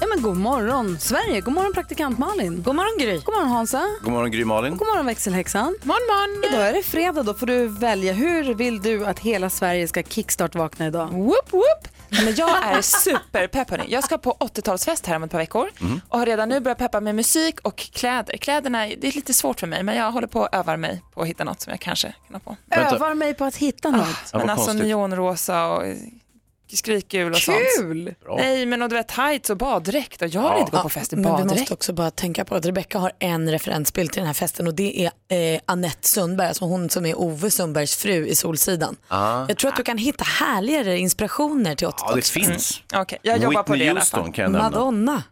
Ja, men god morgon, Sverige. God morgon, praktikant Malin. God morgon, Gry. God morgon, Hansa. God morgon Gry Malin. God morgon, växelhäxan. Morgon, morgon. Idag är det fredag. Då får du välja. Hur vill du att hela Sverige ska kickstart-vakna idag? Whoop, whoop. Men jag är superpepp hörni. Jag ska på 80-talsfest här om ett par veckor och har redan nu börjat peppa med musik och kläder. Kläderna, det är lite svårt för mig men jag håller på att öva mig på att hitta något som jag kanske kan ha på. Övar mig på att hitta något. Ja, Men alltså konstigt. neonrosa och skrikgul och sånt. Kul! Bra. Nej men och du vet tights och baddräkt och jag vill inte gå på fest i Men vi baddräkt. måste också bara tänka på att Rebecca har en referensbild till den här festen och det är eh, Annette Sundberg, alltså hon som är Ove Sundbergs fru i Solsidan. Ah. Jag tror att du kan hitta härligare inspirationer till 80 Ja, det finns. Okej, jag jobbar på det i Whitney alla Houston fall. kan jag nämna. Madonna.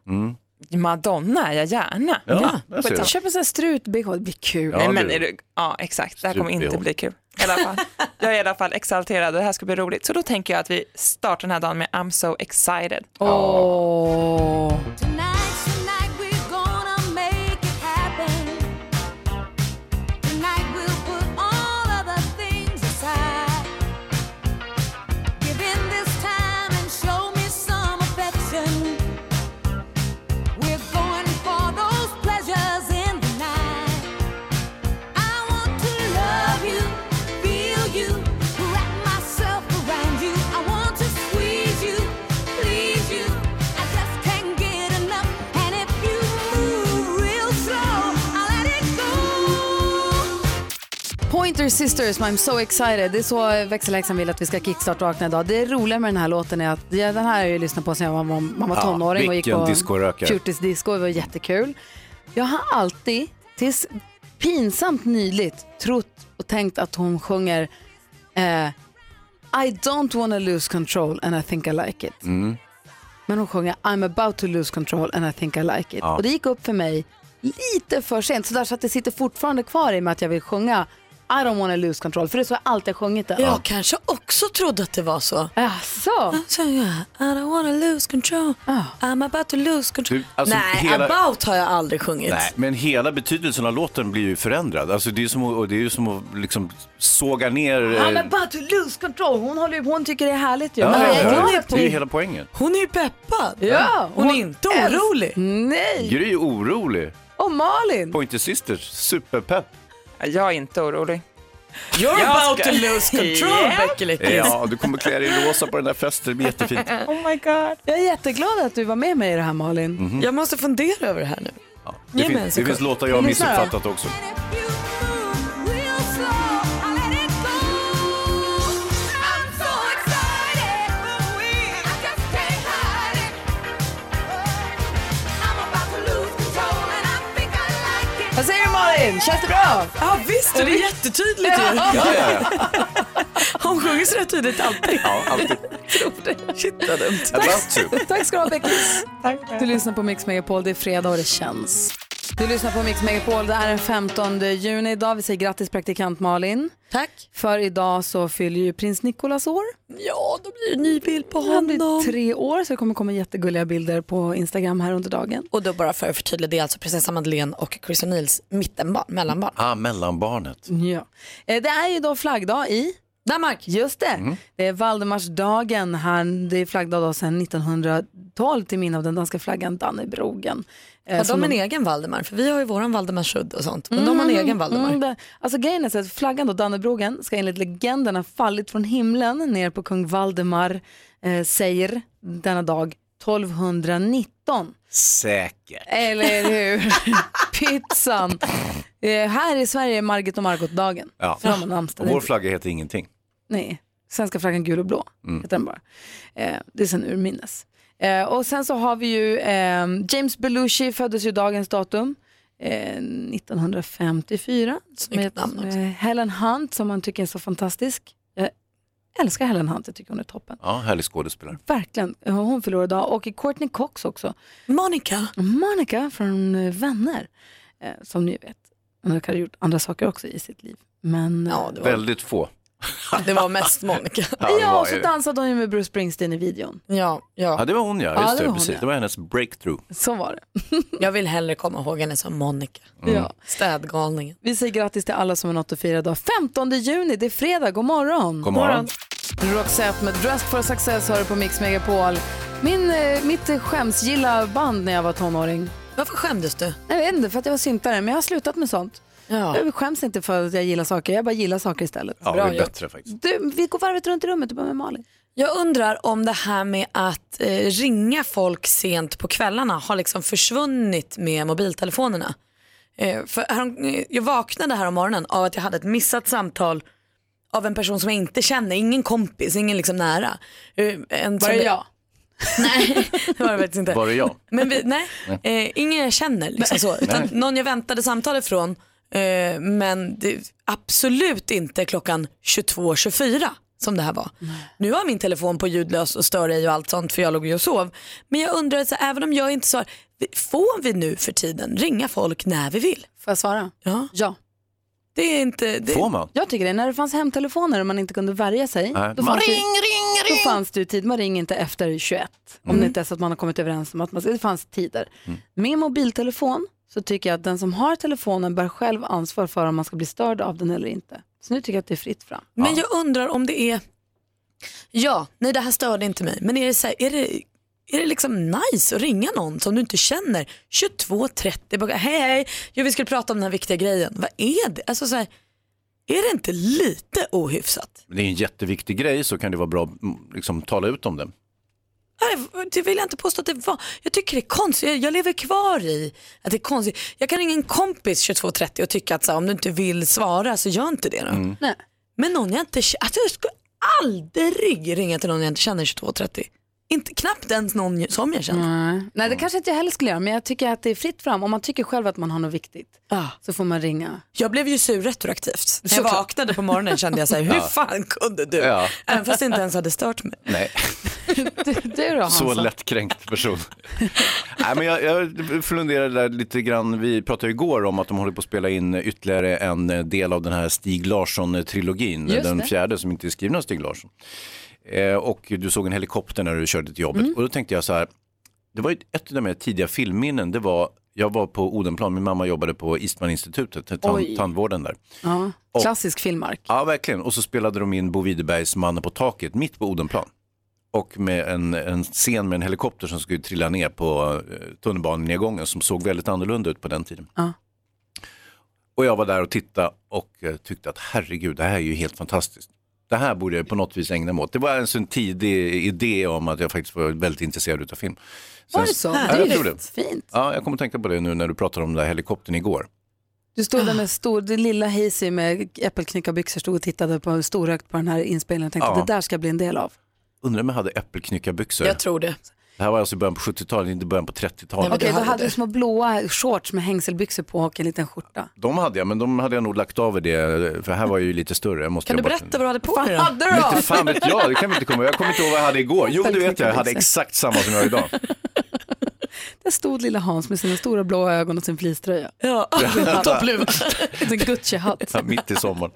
Madonna är jag gärna. Ja, Ja, där ser du. Jag köper en strut-bh, det blir kul. Ja, Nej, men det- är du, ja exakt, det här kommer inte bli kul. I alla fall. Jag är i alla fall exalterad och det här ska bli roligt. Så då tänker jag att vi startar den här dagen med I'm so excited. Åh. Tonight's Pointer Sisters, I'm so excited. Det är så växelhäxan vill att vi ska kickstart-vakna idag. Det roliga med den här låten är att ja, den här har jag ju lyssnat på sedan jag var, man var tonåring och gick på discorökare. Curtis disco. Det var jättekul. Jag har alltid, tills pinsamt nyligt, trott och tänkt att hon sjunger eh, I don't wanna lose control and I think I like it. Mm. Men hon sjunger I'm about to lose control and I think I like it. Ja. Och det gick upp för mig lite för sent. Så, där, så att det sitter fortfarande kvar i mig att jag vill sjunga I don't wanna lose control. För det är så jag alltid sjungit det. Jag kanske också trodde att det var så. Jaså? Så, ja, I don't wanna lose control, Ja. I'm about to lose control. Du, alltså, Nej, hela- about har jag aldrig sjungit. Nej, men hela betydelsen av låten blir ju förändrad. Alltså, det är ju som, att- och det är som att liksom såga ner... eh, I'm about to lose control. Hon, håller, hon tycker det är härligt ju. ja, ja, ja, glad det är ju hon... hela poängen. Hon är ju peppad. Ja, hon, är inte orolig. Nej! Gry är orolig. Och Malin! Pointer Sisters, superpepp. Jag är inte orolig. You're Jag about ska- to lose control, Yeah. Becky Lickis. Ja, du kommer klä dig i rosa på den där festen, det blir jättefint. Oh my god. Jag är jätteglad att du var med mig i det här Malin. Mhm. Jag måste fundera över det här nu. Ja, det, finns, det finns låtar jag har missuppfattat också. Malin? Känns det bra? Ja visst, det är jättetydligt ju. Ja, ja, ja. Hon sjunger så tydligt alltid. ja alltid. Shit vad dumt. To. Tack ska du ha Beckis. Du lyssnar på Mix Megapol, det är fredag och det känns. Du lyssnar på Mix Megapol, det är den 15 juni idag. Vi säger grattis praktikant Malin. Tack. För idag så fyller ju prins Nicolas år. Ja, då blir det en ny bild på Han honom. blir tre år så det kommer komma jättegulliga bilder på Instagram här under dagen. Och då bara för att förtydliga, det är alltså prinsessa Madeleine och Chris O'Neills mittenbarn, mellanbarn. Ah, mellanbarnet. Ja. Eh, Det är ju då flaggdag i Danmark. Just det. Det är Valdemarsdagen. Det är flaggdag då sedan 1912 till minne av den danska flaggan Dannebrogen. Eh, Har som de en egen Valdemar? För vi har ju våran Valdemarssudd och sånt. Men de har en egen Valdemar. Mm, det, alltså grejen är så att flaggan då, Dannebrogen, ska enligt legenden ha fallit från himlen ner på kung Valdemar eh, säger denna dag 1219. Säkert. Eller hur? Pizzan. Eh, här i Sverige är Margit och Margot-dagen. Ja. Och vår flagga heter ingenting. Nej, svenska flaggan gul och blå heter den bara. Eh, det är sen urminnes. Eh, och sen så har vi ju eh, James Belushi föddes ju dagens datum. Eh, 1954. Som Snyggt heter, namn också. eh, Helen Hunt som man tycker är så fantastisk. Jag älskar Helen Hunt, jag tycker hon är toppen. Ja, härlig skådespelare. Verkligen, hon förlorar idag. Och Courtney Cox också. Monica. Monica från eh, Vänner, eh, som ni vet. Hon har gjort andra saker också i sitt liv. Men Ja, det var... Väldigt få. Det var mest Monica. det Ja, och så dansade hon ju med Bruce Springsteen i videon. Ja, Ja, ja. det var hon ja. Ja, Just det det, var hon, precis. ja. Det var hennes breakthrough. Så var det. Jag vill hellre komma ihåg henne som Monica. Ja. Städgalningen. Vi säger grattis till alla som har något att fira idag. 15 juni, det är fredag. God morgon. God morgon. Roxette med Dressed for Success hör du på Mix Megapol. Min, eh, mitt skämsgilla band när jag var tonåring. Varför skämdes du? Jag vet inte, för att jag var syntare, men jag har slutat med sånt. Ja. Jag skäms inte för att jag gillar saker, jag bara gillar saker istället. Ja, Bra det är bättre faktiskt. Du, vi går varvet runt i rummet, du börjar med Malin. Jag undrar om det här med att eh, ringa folk sent på kvällarna har liksom försvunnit med mobiltelefonerna. Eh, för härom, eh, jag vaknade här om morgonen av att jag hade ett missat samtal av en person som jag inte känner, ingen kompis, ingen liksom nära. Eh, En Var det jag? Nej, det var det faktiskt inte. Var det jag? Men vi, nej, eh, ingen jag känner. Liksom så, utan någon jag väntade samtal ifrån. Eh, men det, absolut inte klockan 22.24 som det här var. Nu har min telefon på ljudlös och stör ej och allt sånt för jag låg ju och sov. Men jag undrar, så, även om jag inte sa får vi nu för tiden ringa folk när vi vill? Får jag svara? Ja. Ja. Det är inte... Det, Får man? Jag tycker det. När det fanns hemtelefoner och man inte kunde värja sig. Nej. Då fanns, det, då fanns det ju tid. Man ringer inte efter 21. Om det inte är så att man har kommit överens om att man, det fanns tider. Med mobiltelefon så tycker jag att den som har telefonen bär själv ansvar för om man ska bli störd av den eller inte. Så nu tycker jag att det är fritt fram. Men jag undrar om det är, ja, nej det här störde inte mig, men är det, så här, är det, är det liksom nice att ringa någon som du inte känner 22.30, bara, hej hej, jo, vi skulle prata om den här viktiga grejen. Vad är det? Alltså, så här, är det inte lite ohyfsat? Det är en jätteviktig grej så kan det vara bra att liksom, tala ut om det. Nej, det vill jag inte påstå att det var. Jag tycker det är konstigt. Jag, jag lever kvar i att det är konstigt. Jag kan ringa en kompis 22.30 och tycka att så, här, om du inte vill svara så gör inte det då. Nej. Men någon jag inte känner, alltså jag skulle aldrig ringa till någon jag inte känner 22.30. Inte, knappt ens någon som jag känner. Nej. Nej, det kanske inte jag heller skulle göra, men jag tycker att det är fritt fram. Om man tycker själv att man har något viktigt Ah. så får man ringa. Jag blev ju sur retroaktivt. När jag vaknade på morgonen kände jag så här, hur fan kunde du? Ja. Även fast det inte ens hade stört mig. Nej, Du, du då så lättkränkt person. Nej, men jag, jag funderade där lite grann, vi pratade igår om att de håller på att spela in ytterligare en del av den här Stig Larsson-trilogin, den det. fjärde som inte är skriven av Stig Larsson. Eh, och du såg en helikopter när du körde till jobbet och då tänkte jag så här, det var ju ett av de tidiga filmminnen, det var, jag var på Odenplan, min mamma jobbade på Eastman-institutet, tan- tandvården där. Ja, klassisk filmmark. Ja, verkligen. Och så spelade de in Bo Widerbergs Mannen på taket mitt på Odenplan. Och med en, en scen med en helikopter som skulle trilla ner på eh, tunnelbanenedgången som såg väldigt annorlunda ut på den tiden. Ja. Och jag var där och tittade och eh, tyckte att herregud, det här är ju helt fantastiskt. Det här borde jag på något vis ägna mig åt. Det var en sån tidig idé om att jag faktiskt var väldigt intresserad av film. Sen- Var det så? Ja, det jag är tror det. fint. Ja, jag kommer tänka på det nu när du pratar om den där helikoptern igår. Du stod där med stor, det lilla Hazy med äppelknyckarbyxor stod och tittade på storögt på den här inspelningen och tänkte Ja. att det där ska jag bli en del av. Undrar om jag hade äppelknyckarbyxor. Jag tror det. Det här var alltså i början på 70-talet, inte början på 30-talet. men Okej, du då hade du små blåa shorts med hängselbyxor på och en liten skjorta. De hade jag, men de hade jag nog lagt av i det, för här var jag ju lite större. Jag måste Kan du berätta vad du hade på dig då? hade Men inte fan vet jag, det kan vi inte komma. Jag kommer inte ihåg vad jag hade igår. Jo, det vet jag, jag hade exakt samma som jag har idag. Där stod lilla Hans med sina stora blåa ögon och sin fleecetröja. Ja, toppluva. En Gucci-hatt. Ja, Mitt i sommaren.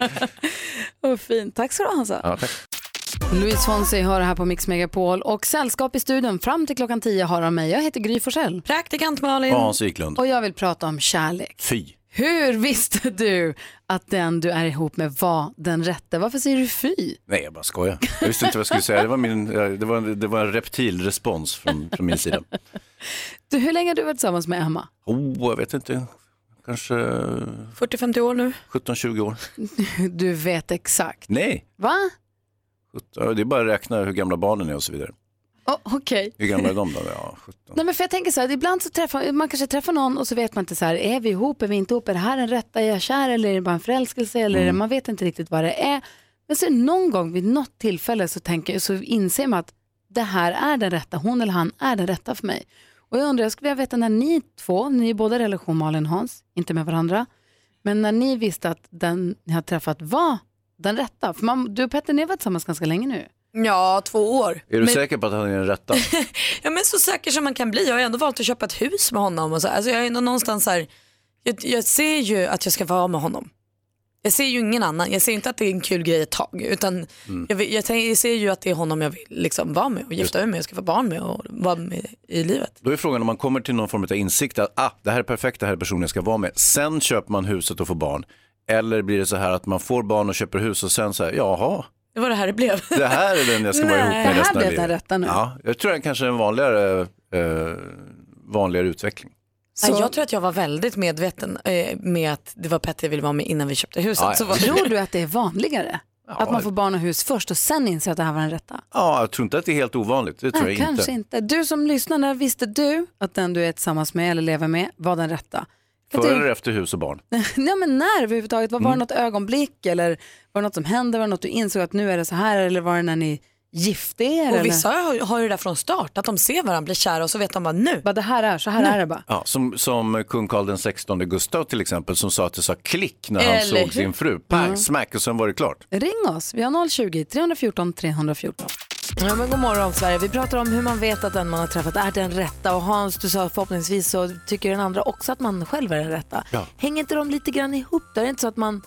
Vad fint. Tack ska du ha Hansa. Ja, tack. Louise Fonsi hör det här på Mix Megapol och sällskap i studion fram till klockan 10 har av mig. Jag heter Gry Forssell Praktikant Malin. Och Hans Wiklund. och jag vill prata om kärlek. Fy. Hur visste du att den du är ihop med var den rätte? Varför säger du fy? Nej, jag bara skojar. Jag visste inte vad jag skulle säga. Det var, min, det var, det var en reptilrespons från, från min sida. Du, hur länge har du varit tillsammans med Emma? Oh, jag vet inte. Kanske 40-50 år nu. 17-20 år. Du vet exakt. Nej, Va? 17, det är bara att räkna hur gamla barnen är och så vidare. Oh, Okej. Hur gamla är de då? Ja, 17. Nej, men för jag tänker så här, ibland så träffar man kanske träffar någon och så vet man inte så här, är vi ihop, är vi inte ihop, är det här en rätta, är jag kär eller är det bara en förälskelse eller det, man vet inte riktigt vad det är. Men så någon gång vid något tillfälle så, tänker, så inser man att det här är den rätta, hon eller han är den rätta för mig. Och jag undrar, jag skulle vilja veta när ni två, ni är båda i relation Malin och Hans, inte med varandra, men när ni visste att den ni har träffat var den rätta, för man, du och Petter, ni har varit tillsammans ganska länge nu. Ja, två år. Är du men, säker på att han är den rätta? ja, men så säker som man kan bli. Jag har ändå valt att köpa ett hus med honom. Och så. Alltså, jag är ändå någonstans så här, jag, jag ser ju att jag ska vara med honom. Jag ser ju ingen annan. Jag ser inte att det är en kul grej ett tag. Utan Mm. jag, jag, jag ser ju att det är honom jag vill liksom vara med och gifta mig med och skaffa barn med och vara med i livet. Då är frågan om man kommer till någon form av insikt att ah, det här är perfekt, det här är personen jag ska vara med. Sen köper man huset och får barn. Eller blir det så här att man får barn och köper hus och sen så här, jaha, Det var det här det blev. det här är den jag ska vara ihop Det med här resten av blev den livet. rätta nu. Ja, jag tror det kanske är en vanligare, eh, vanligare utveckling. Nej, jag tror att jag var väldigt medveten eh, med att det var Petter jag ville vara med innan vi köpte huset. Ja, ja. Så var Tror du att det är vanligare? Att man får barn och hus först och sen inser att det här var den rätta? Ja, jag tror inte att det är helt ovanligt. Det tror Nej, jag kanske inte. inte. Du som lyssnar, när visste du att den du är tillsammans med eller lever med var den rätta? För Före eller efter hus och barn. Ja, men när överhuvudtaget? Var, var Mm. det något ögonblick eller var det något som hände? Var det något du insåg att nu är det så här eller var det när ni gifte er? eller? Och vissa har, har ju det där från start, att de ser varandra bli kära och så vet de bara nu. Bara det här är, så här är det bara. Ja, som, som kung Carl den 16 Gustav till exempel som sa att det sa klick när han Eller såg hur? sin fru. Pang, smack och sen var det klart. Ring oss, vi har 020-314 314. Ja, men god morgon Sverige. Vi pratar om hur man vet att den man har träffat är den rätta och Hans, du sa förhoppningsvis så tycker den andra också att man själv är den rätta. Ja. Hänger inte de lite grann ihop? Det är inte så att man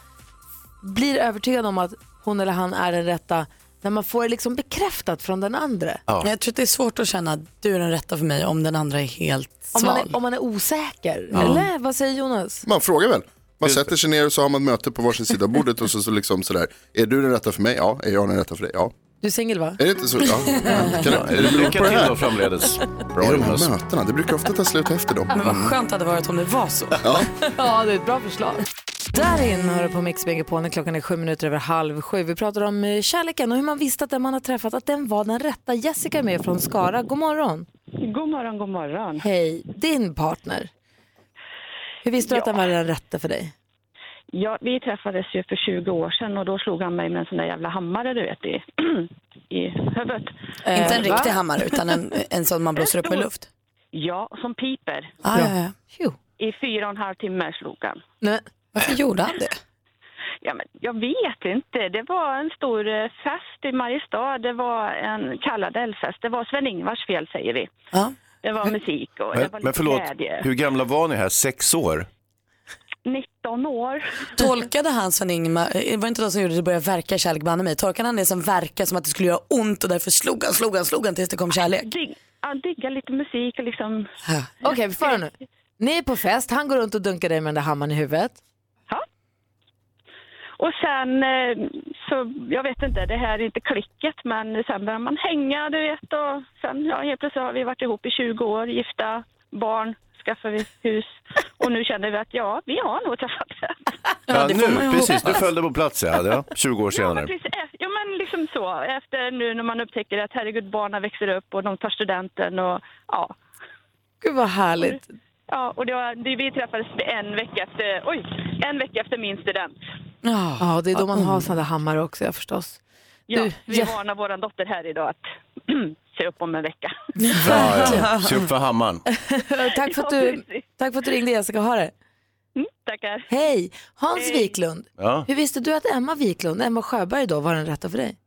blir övertygad om att hon eller han är den rätta när man får det liksom bekräftat från den andra. Ja. Jag tror att det är svårt att känna att du är den rätta för mig om den andra är helt Om man sval. är, om man är osäker. Eller vad säger Jonas? Man frågar väl. Man sätter sig ner och så har man ett möte på varsin sida av bordet och så, så liksom sådär. Är du den rätta för mig? Ja. Är jag den rätta för dig? Ja. Du är singel va? Är det inte så? Ja. Kan, är det beror Lycka på det till då här? framledes. Bra Är de Jonas. här mötena? Det brukar ofta ta slut efter dem. Men vad skönt det hade varit om det var så. Ja, det är ett bra förslag. Där inne hör du på Mix Megapol när klockan är sju minuter över halv sju. Vi pratar om eh, kärleken och hur man visste att den man har träffat att den var den rätta. Jessica är med från Skara. God morgon. God morgon, god morgon. Hej, din partner. Hur visste du att den var den rätta för dig? Ja, vi träffades ju för 20 år sedan och då slog han mig med en sån där jävla hammare du vet i, i huvudet. Inte en Eh, va? riktig hammare utan en, en sån man blåser upp med luft. Ja, som piper. Ah, ja, ja. I fyra och en halv timme slog han. Nej. Varför gjorde han det? Ja, men jag vet inte. Det var en stor eh, fest i Mariestad. Det var en kallad eldfest. Det var Sven-Ingvars fel säger vi. Ja. Det var musik och det Men, var men lite förlåt, glädje. hur gamla var ni här? Sex år? 19 år. Tolkade han Sven-Ingmar, eh, var det inte de som gjorde det börja verka kärlek banne mig? Tolkade han det som verkar som att det skulle göra ont och därför slog han, slog han, slog han tills det kom kärlek? Dig, ja, digga lite musik och liksom... Ja. Okej, vi får nu. Ni är på fest, han går runt och dunkar dig med den där hammaren i huvudet. Ja. Och sen, eh, så jag vet inte, det här är inte klicket, men sen börjar man hänga, du vet. Och sen, ja, helt plötsligt har vi varit ihop i 20 år, gifta, barn, skaffar vi hus. Och nu känner vi att ja, vi har nog träffat rätt. Ja, det nu, precis. Du hoppas. följde på plats, ja. ja 20 år Ja men, senare. precis, eh, ja, men liksom så. Efter nu när man upptäcker att herregud, barnen växer upp och de tar studenten och ja. Gud vad härligt. Ja, och det var, det, vi träffades en vecka efter, oj, en vecka efter min student. Ja. Ja, det är då man har sådana där hammare också, ja, förstås. Ja, Du, vi ja. varnar vår dotter här idag att se upp om en vecka. Ja, ja. Se upp för hammaren. tack, för att du, tack för att du ringde Jessica, ha det. Mm, tackar. Hej, Hans Wiklund. Ja. Hur visste du att Emma Wiklund, Emma Sjöberg då, var den rätta för dig?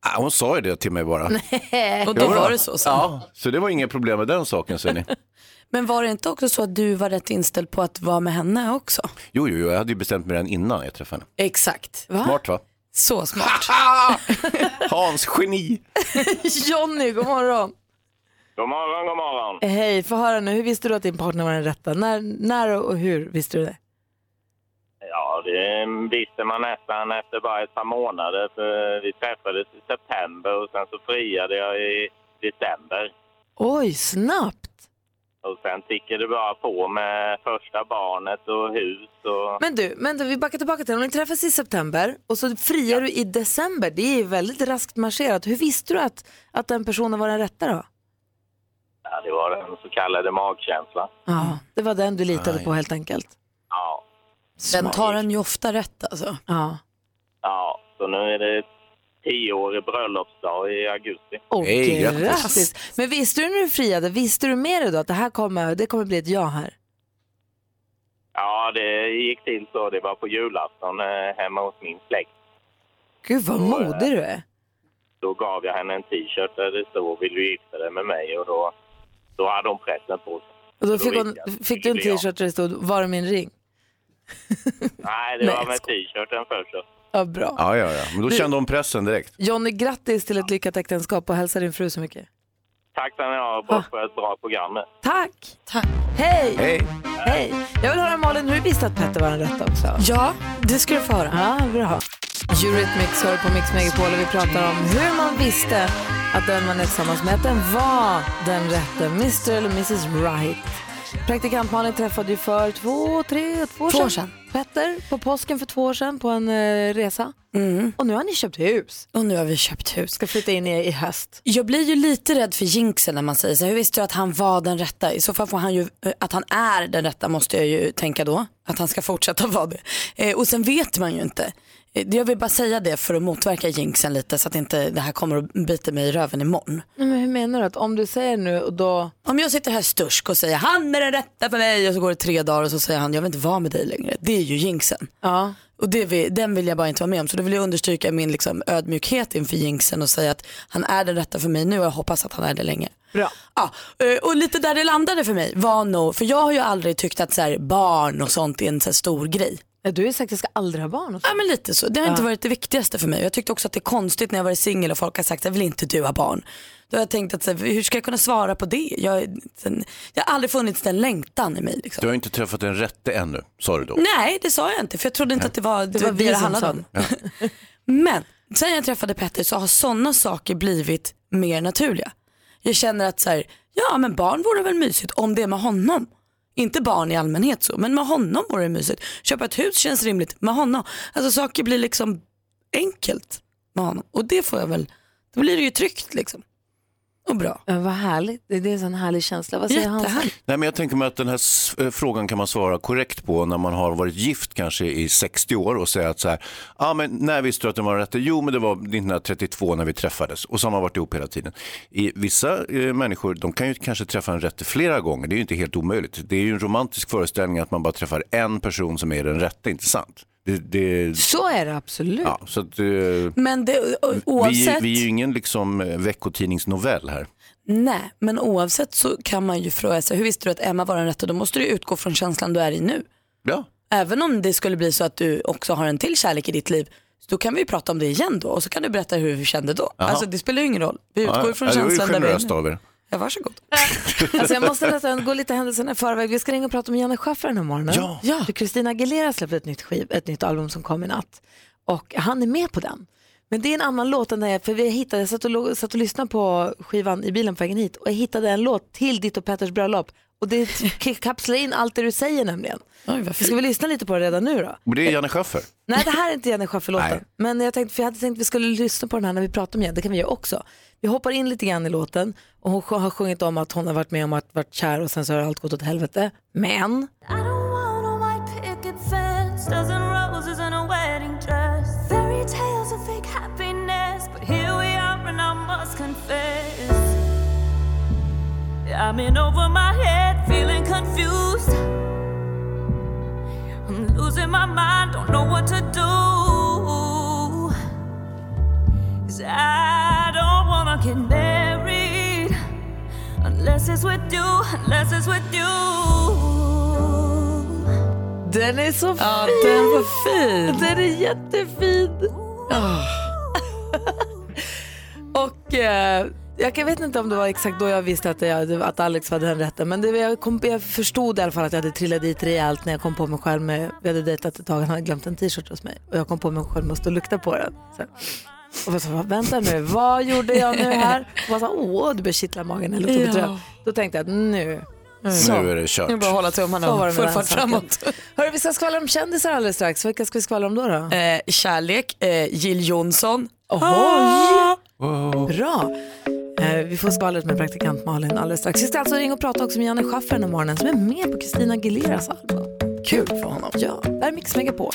Ah, Hon sa ju det till mig bara. Och då var det så sen. Ja, så det var inget problem med den saken, ser ni. Men var det inte också så att du var rätt inställd på att vara med henne också? Jo, jo, jo, jag hade ju bestämt mig redan innan jag träffade henne. Exakt. Smart va? Så smart. Hans geni. Johnny, god morgon. God morgon, god morgon. Hej, få höra nu, hur visste du att din partner var den rätta? När, när och hur visste du det? Ja, det visste man nästan efter bara ett par månader. För vi träffades i september och sen så friade jag i december. Oj, snabbt. Och sen tickade det bara på med första barnet och hus och... Men du, men du, vi backar tillbaka till om ni träffas i september och så friar du i december. Det är ju väldigt raskt marscherat. Hur visste du att, att den personen var den rätta då? Ja, det var den så kallade magkänslan. Ja, det var den du litade på helt enkelt. Ja, Den tar en ju ofta rätt alltså. Ja. ja. Så nu är det tioårig bröllopsdag i augusti. Och Hej, grattis. grattis. Men visste du när du friade, visste du med dig då att det här kommer, det kommer bli ett ja här? Ja, det gick till så. Det var på julafton eh, hemma hos min släkt. Gud vad modig du är. Då gav jag henne en t-shirt där det stod vill du gifta dig med mig och då, då hade hon pressen på sig. Och då Då fick, hon, jag fick du en t-shirt där det stod var är min ring? Nej, det Nej, var med t-shirten först. Ja, bra. Ja, ja, ja. Men då Du- kände hon pressen direkt. Johnny, grattis till ett lyckat äktenskap och hälsa din fru så mycket. Tack ska ni ha Ah. för ett bra program. Tack! Tack. Hej! Hej! Hej! Jag vill höra Malin, hur du visste att Petter var den rätta också? Ja, det ska du få höra. Ja, bra. Eurythmics hör på Mix Megapol och vi pratar om hur man visste att den man är tillsammans med att den var den rätta, Mr eller Mrs Right. Praktikant Malin träffade ju för två, tre, två år Två sedan. år sedan. Petter på påsken för två år sedan på en eh, resa. Mm. Och nu har ni köpt hus. Och nu har vi köpt hus. Ska flytta in i, i höst. Jag blir ju lite rädd för jinxen när man säger så. här, Hur visste du att han var den rätta? I så fall får han ju, eh, att han är den rätta måste jag ju tänka då. Att han ska fortsätta vara det. Eh, och sen vet man ju inte. Eh, Jag vill bara säga det för att motverka jinxen lite så att inte det här kommer att bita mig i röven imorgon. Men hur menar du? Att om du säger nu och då... Om jag sitter här stursk och säger han är den rätta för mig och så går det tre dagar och så säger han jag vill inte vara med dig längre. Det är ju jinxen. Ja. Och det vill, den vill jag bara inte vara med om. Så då vill jag understryka min liksom, ödmjukhet inför jinxen och säga att han är den rätta för mig nu och jag hoppas att han är det länge. Bra. Ja, eh, och lite där det landade för mig var nog, för jag har ju aldrig tyckt att så här, barn och sånt är en så stor grej. Ja, Du har ju sagt att jag ska aldrig ha barn. Och så. Ja men lite så, det har inte varit det viktigaste för mig. Jag tyckte också att det är konstigt när jag varit singel och folk har sagt att vill inte du ha barn. Då har jag tänkt att så här, hur ska jag kunna svara på det? Jag, sen, jag har aldrig funnits den längtan i mig. Liksom. Du har inte träffat den rätte ännu, sa du då. Nej det sa jag inte för jag trodde inte att det var det, var var vi det, det handlade om. Men sen jag träffade Petter så har sådana saker blivit mer naturliga. Jag känner att så här, ja men barn vore väl mysigt om det är med honom. Inte barn i allmänhet så, men med honom vore det mysigt. Köpa ett hus känns rimligt med honom. Alltså saker blir liksom enkelt med honom. Och det får jag väl, då blir det ju tryggt liksom. Och bra. Ja, vad härligt. Det är en sån härlig känsla. Vad säger han? Jättehärligt. Nej, men jag tänker mig att den här eh, frågan kan man svara korrekt på när man har varit gift kanske i 60 år och säga att så här, ah, men när visste du att den var rätt? Jo, men det var 1932 när vi träffades och så har man varit ihop hela tiden. I vissa eh, människor, de kan ju kanske träffa en rätte flera gånger, det är ju inte helt omöjligt. Det är ju en romantisk föreställning att man bara träffar en person som är den rätte, inte sant? Det, det, Så är det absolut. ja, så att, eh, Men det, vi, oavsett. vi är ju ingen liksom, eh, veckotidningsnovell här. Nej, men oavsett så kan man ju fråga sig, hur visste du att Emma var den rätta? Då måste du utgå från känslan du är i nu. Ja. Även om det skulle bli så att du också har en till kärlek i ditt liv, då kan vi prata om det igen då och så kan du berätta hur du kände då. Alltså det spelar ju ingen roll. Vi utgår Ja, från ja, känslan där vi är nu. av er. Ja, varsågod. Alltså jag måste nästan gå lite händelserna i förväg. Vi ska ringa och prata med Janne Schaffer den här morgonen. Ja. ja. För Christina Aguilera släppte ett nytt, skiv, ett nytt album som kom i natt. Och han är med på den. Men det är en annan låt än den jag, för vi hittade, jag satt och, satt och lyssnade på skivan i bilen på vägen hit och jag hittade en låt till ditt och Petters bröllop. Och det kapslar in allt det du säger nämligen. Oj, ska vi lyssna lite på det redan nu då? Och det är Janne Schaffer. Nej det här är inte Janne Schaffer-låten. Men jag, tänkte, för jag hade tänkt att vi skulle lyssna på den här när vi pratar om Janne, det kan vi göra också. Vi hoppar in lite grann i låten och hon har sjungit om att hon har varit med om att varit kär och sen så har allt gått åt helvete. Men I don't want a white picket fence, dozen roses and a wedding dress. Fairy tales of fake happiness, but here we are and I must confess. I'm in over my head, feeling confused. I'm losing my mind, don't know what to do. 'Cause I don't wanna get married unless it's with you, unless it's with you. den är så fin! Ja, den var fin. Den är jättefin! och eh, jag kan- vet inte om det var exakt då jag visste att, jag, att Alex var den rätta men det, jag, kom, jag förstod i alla fall att jag hade trillat dit rejält när jag kom på mig själv med, vi hade dejtat ett tag, han hade glömt en t-shirt hos mig och jag kom på mig själv med att stå och lukta på den. Så. Och jag sa, vänta nu, vad gjorde jag nu här? Och jag sa, åh, det började kittla magen, jag luktade Ja. Då tänkte jag att nu, Nu är det kört. Nu bara hålla tummarna så och full fart framåt. Hörru, vi ska skvallra om kändisar alldeles strax. Vilka ska vi skvallra om då? då? Eh, kärlek, eh, Jill Johnson. Oho, Bra. Eh, vi får skvallret med praktikant Malin alldeles strax. Vi ska alltså ringa och prata också med Janne Schaffer den här morgonen som är med på Christina Aguileras album. Kul för honom. Ja, där är Mix Megapol.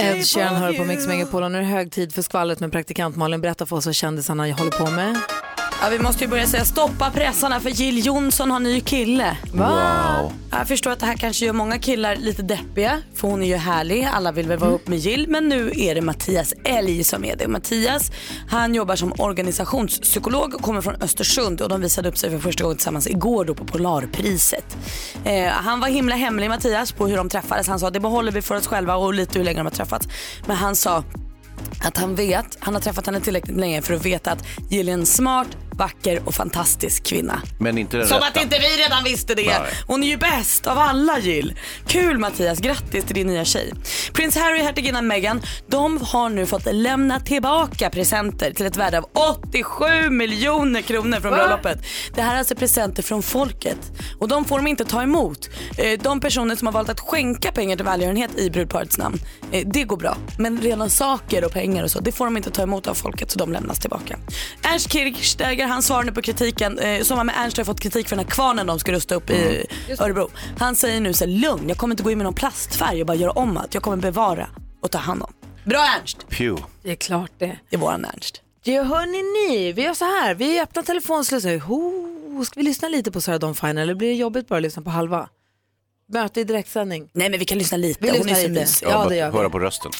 Ed Sheeran hör på Mix Megapol och nu är det hög tid för skvallret med praktikant Malin. Berätta för oss vad kändisarna håller på med. Ja, vi måste ju börja säga stoppa pressarna för Jill Johnson har ny kille. Wow. Jag förstår att det här kanske gör många killar lite deppiga för hon är ju härlig. Alla vill väl vara upp med Jill men nu är det Mattias Elg som är det. Mattias han jobbar som organisationspsykolog och kommer från Östersund och de visade upp sig för första gången tillsammans igår då på Polarpriset. Eh, han var himla hemlig Mattias på hur de träffades. Han sa det behåller vi för oss själva och lite hur länge de har träffats. Men han sa att han vet, han har träffat henne tillräckligt länge för att veta att Jill är en smart, vacker och fantastisk kvinna. Men inte den Som rätta. att inte vi redan visste det. Nej. Hon är ju bäst av alla Jill. Kul Mattias, grattis till din nya tjej. Prins Harry och hertiginnan Meghan, de har nu fått lämna tillbaka presenter till ett värde av 87 miljoner kronor från bröllopet. Det här är alltså presenter från folket och de får de inte ta emot. Eh, De personer som har valt att skänka pengar till välgörenhet i brudparets namn, eh, det går bra. Men rena saker och pengar och så, det får de inte ta emot av folket så de lämnas tillbaka. Ernst Kirchsteiger han svarar nu på kritiken. Eh, Sommar med Ernst har fått kritik för den här kvarnen de ska rusta upp i Örebro. Han säger nu så här, lugn, jag kommer inte gå in med någon plastfärg och bara göra om allt. Jag kommer bevara och ta hand om. Bra Ernst! Pew. Det är klart det. Det är våran Ernst. Ja, hörni ni, vi gör så här, vi öppnar telefonslussar. Ho, ska vi lyssna lite på Sarah Dawn Finer eller blir det jobbigt bara att lyssna på halva? Möte i direktsändning. Nej men vi kan lyssna lite, Vi hon lyssnar är så lite. mysig. Ja, det gör vi. Höra på rösten.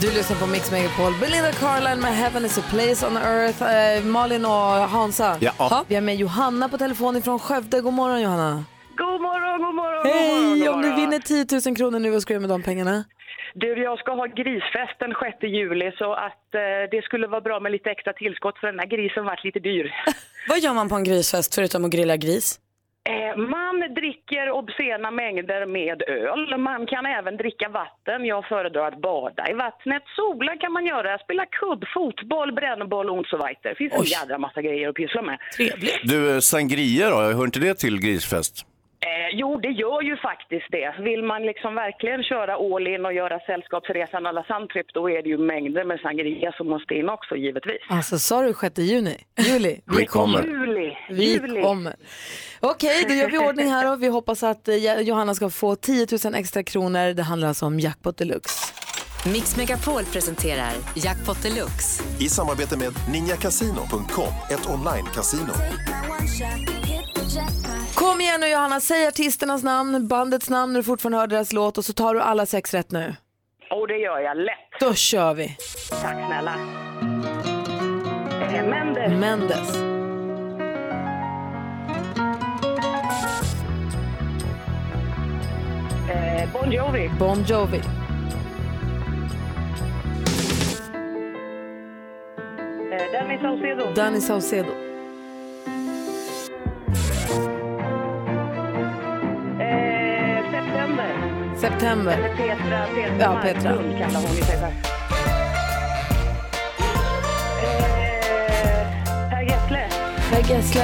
Du lyssnar på Mix Megapol. Belinda Carlisle med Heaven is a place on earth. Eh, Malin och Hansa. Ja. Ha, Vi har med Johanna på telefon från Skövde. God morgon Johanna. God morgon, god morgon, god morgon, Hej! god Om du morgon. vinner 10 000 kronor nu, vad ska du med de pengarna? Du, jag ska ha grisfest den 6 juli så att eh, det skulle vara bra med lite extra tillskott för den här grisen vart lite dyr. Vad gör man på en grisfest förutom att grilla gris? Eh, man dricker obscena mängder med öl. Man kan även dricka vatten. Jag föredrar att bada i vattnet. Sola kan man göra. Spela kubb, fotboll, brännboll och så vidare. Det finns en jädra massa grejer att pyssla med. Trevligt. Du, eh, sangria då, hör inte det till grisfest? Eh, jo, det gör ju faktiskt det. Vill man liksom verkligen köra all in och göra sällskapsresan alla Sandtrip, då är det ju mängder med sangria som måste in också, givetvis. Alltså sa du 6 juni? Juli? Vi kommer. Juli, Vi juli. kommer. Okej, då gör vi ordning här och vi hoppas att eh, Johanna ska få 10 000 extra kronor. Det handlar alltså om jackpot deluxe. Mix Megapol presenterar Jackpot Deluxe. I samarbete med ninjakasino.com, ett online-casino. Igen nu Johanna, säg artisternas namn, bandets namn när du fortfarande hör deras låt och så tar du alla sex rätt nu. Och det gör jag lätt. Då kör vi. Tack snälla. Eh, Mendes, Mendes, eh, Bon Jovi, Bon Jovi, eh, Danny Saucedo, Danny Saucedo, September, eller Petra, Petra Ja, Petra. Marklund kallar hon sig för. Eh, Per Gessle, Per Gessle,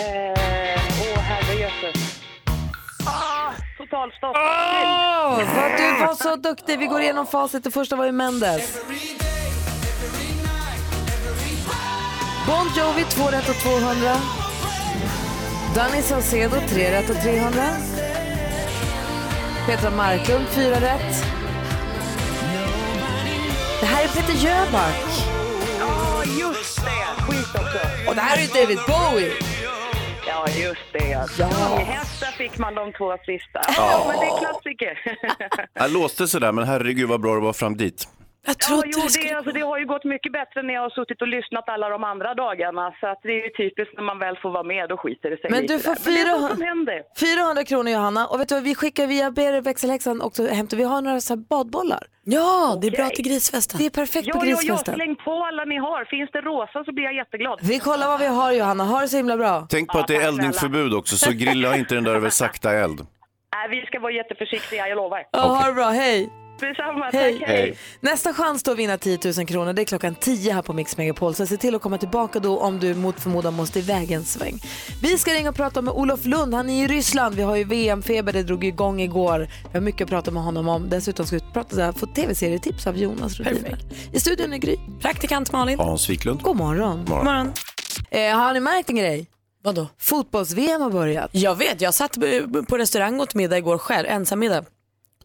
eh. Ah, totalstopp. Åh, vad du var så duktig. Vi går igenom facit. Det första var ju Mendes. Bon Jovi, 2 rätt och 200. Danny Saucedo, 3 rätt och 300. Petra Marklund, 4 rätt. Det här är Peter Jöback. Ja, just det. Skit också. Och det här är David Bowie. Ja, just det. Ja. Ja. Hästar fick man de två sista. Ja, men det är klassiker. Jag låste sig där, men herregud vad bra det var fram dit. Jag Ja, jo, det det, skulle... alltså, det har ju gått mycket bättre när jag har suttit och lyssnat alla de andra dagarna. Så att det är ju typiskt när man väl får vara med, då skiter det sig Men lite du får där. Men det är 400 sånt som händer. 400 kronor Johanna. Och vet du vad, vi skickar via ber växelhäxan också hämtar. Vi har några så här badbollar. Ja, det är bra till grisfesten. Det är perfekt på Ja, ja, ja, grisfesten. släng på alla ni har. Finns det rosa så blir jag jätteglad. Vi kollar vad vi har Johanna. Ha det så himla bra. Tänk på att det är eldningsförbud också, så grilla inte den där över sakta eld. Nej, vi ska vara jätteförsiktiga, jag lovar. Ja, Ha det bra, hej. Detsamma, Hej. tack, hej. Nästa chans då att vinna 10 000 kronor det är klockan 10 här på Mix Megapol. Så se till att komma tillbaka då om du mot förmodan måste iväg en sväng. Vi ska ringa och prata med Olof Lund. Han är i Ryssland. Vi har ju VM-feber, det drog igång igår. Vi har mycket att prata med honom om. Dessutom ska vi prata så här, få tv-serietips av Jonas Rhodiner. I studion är Gry. Praktikant Malin. Hans Wiklund. God morgon. morgon. morgon. Eh, har ni märkt en grej? Vadå? Fotbolls-VM har börjat. Jag vet, jag satt på restaurang och åt middag igår själv, ensammiddag.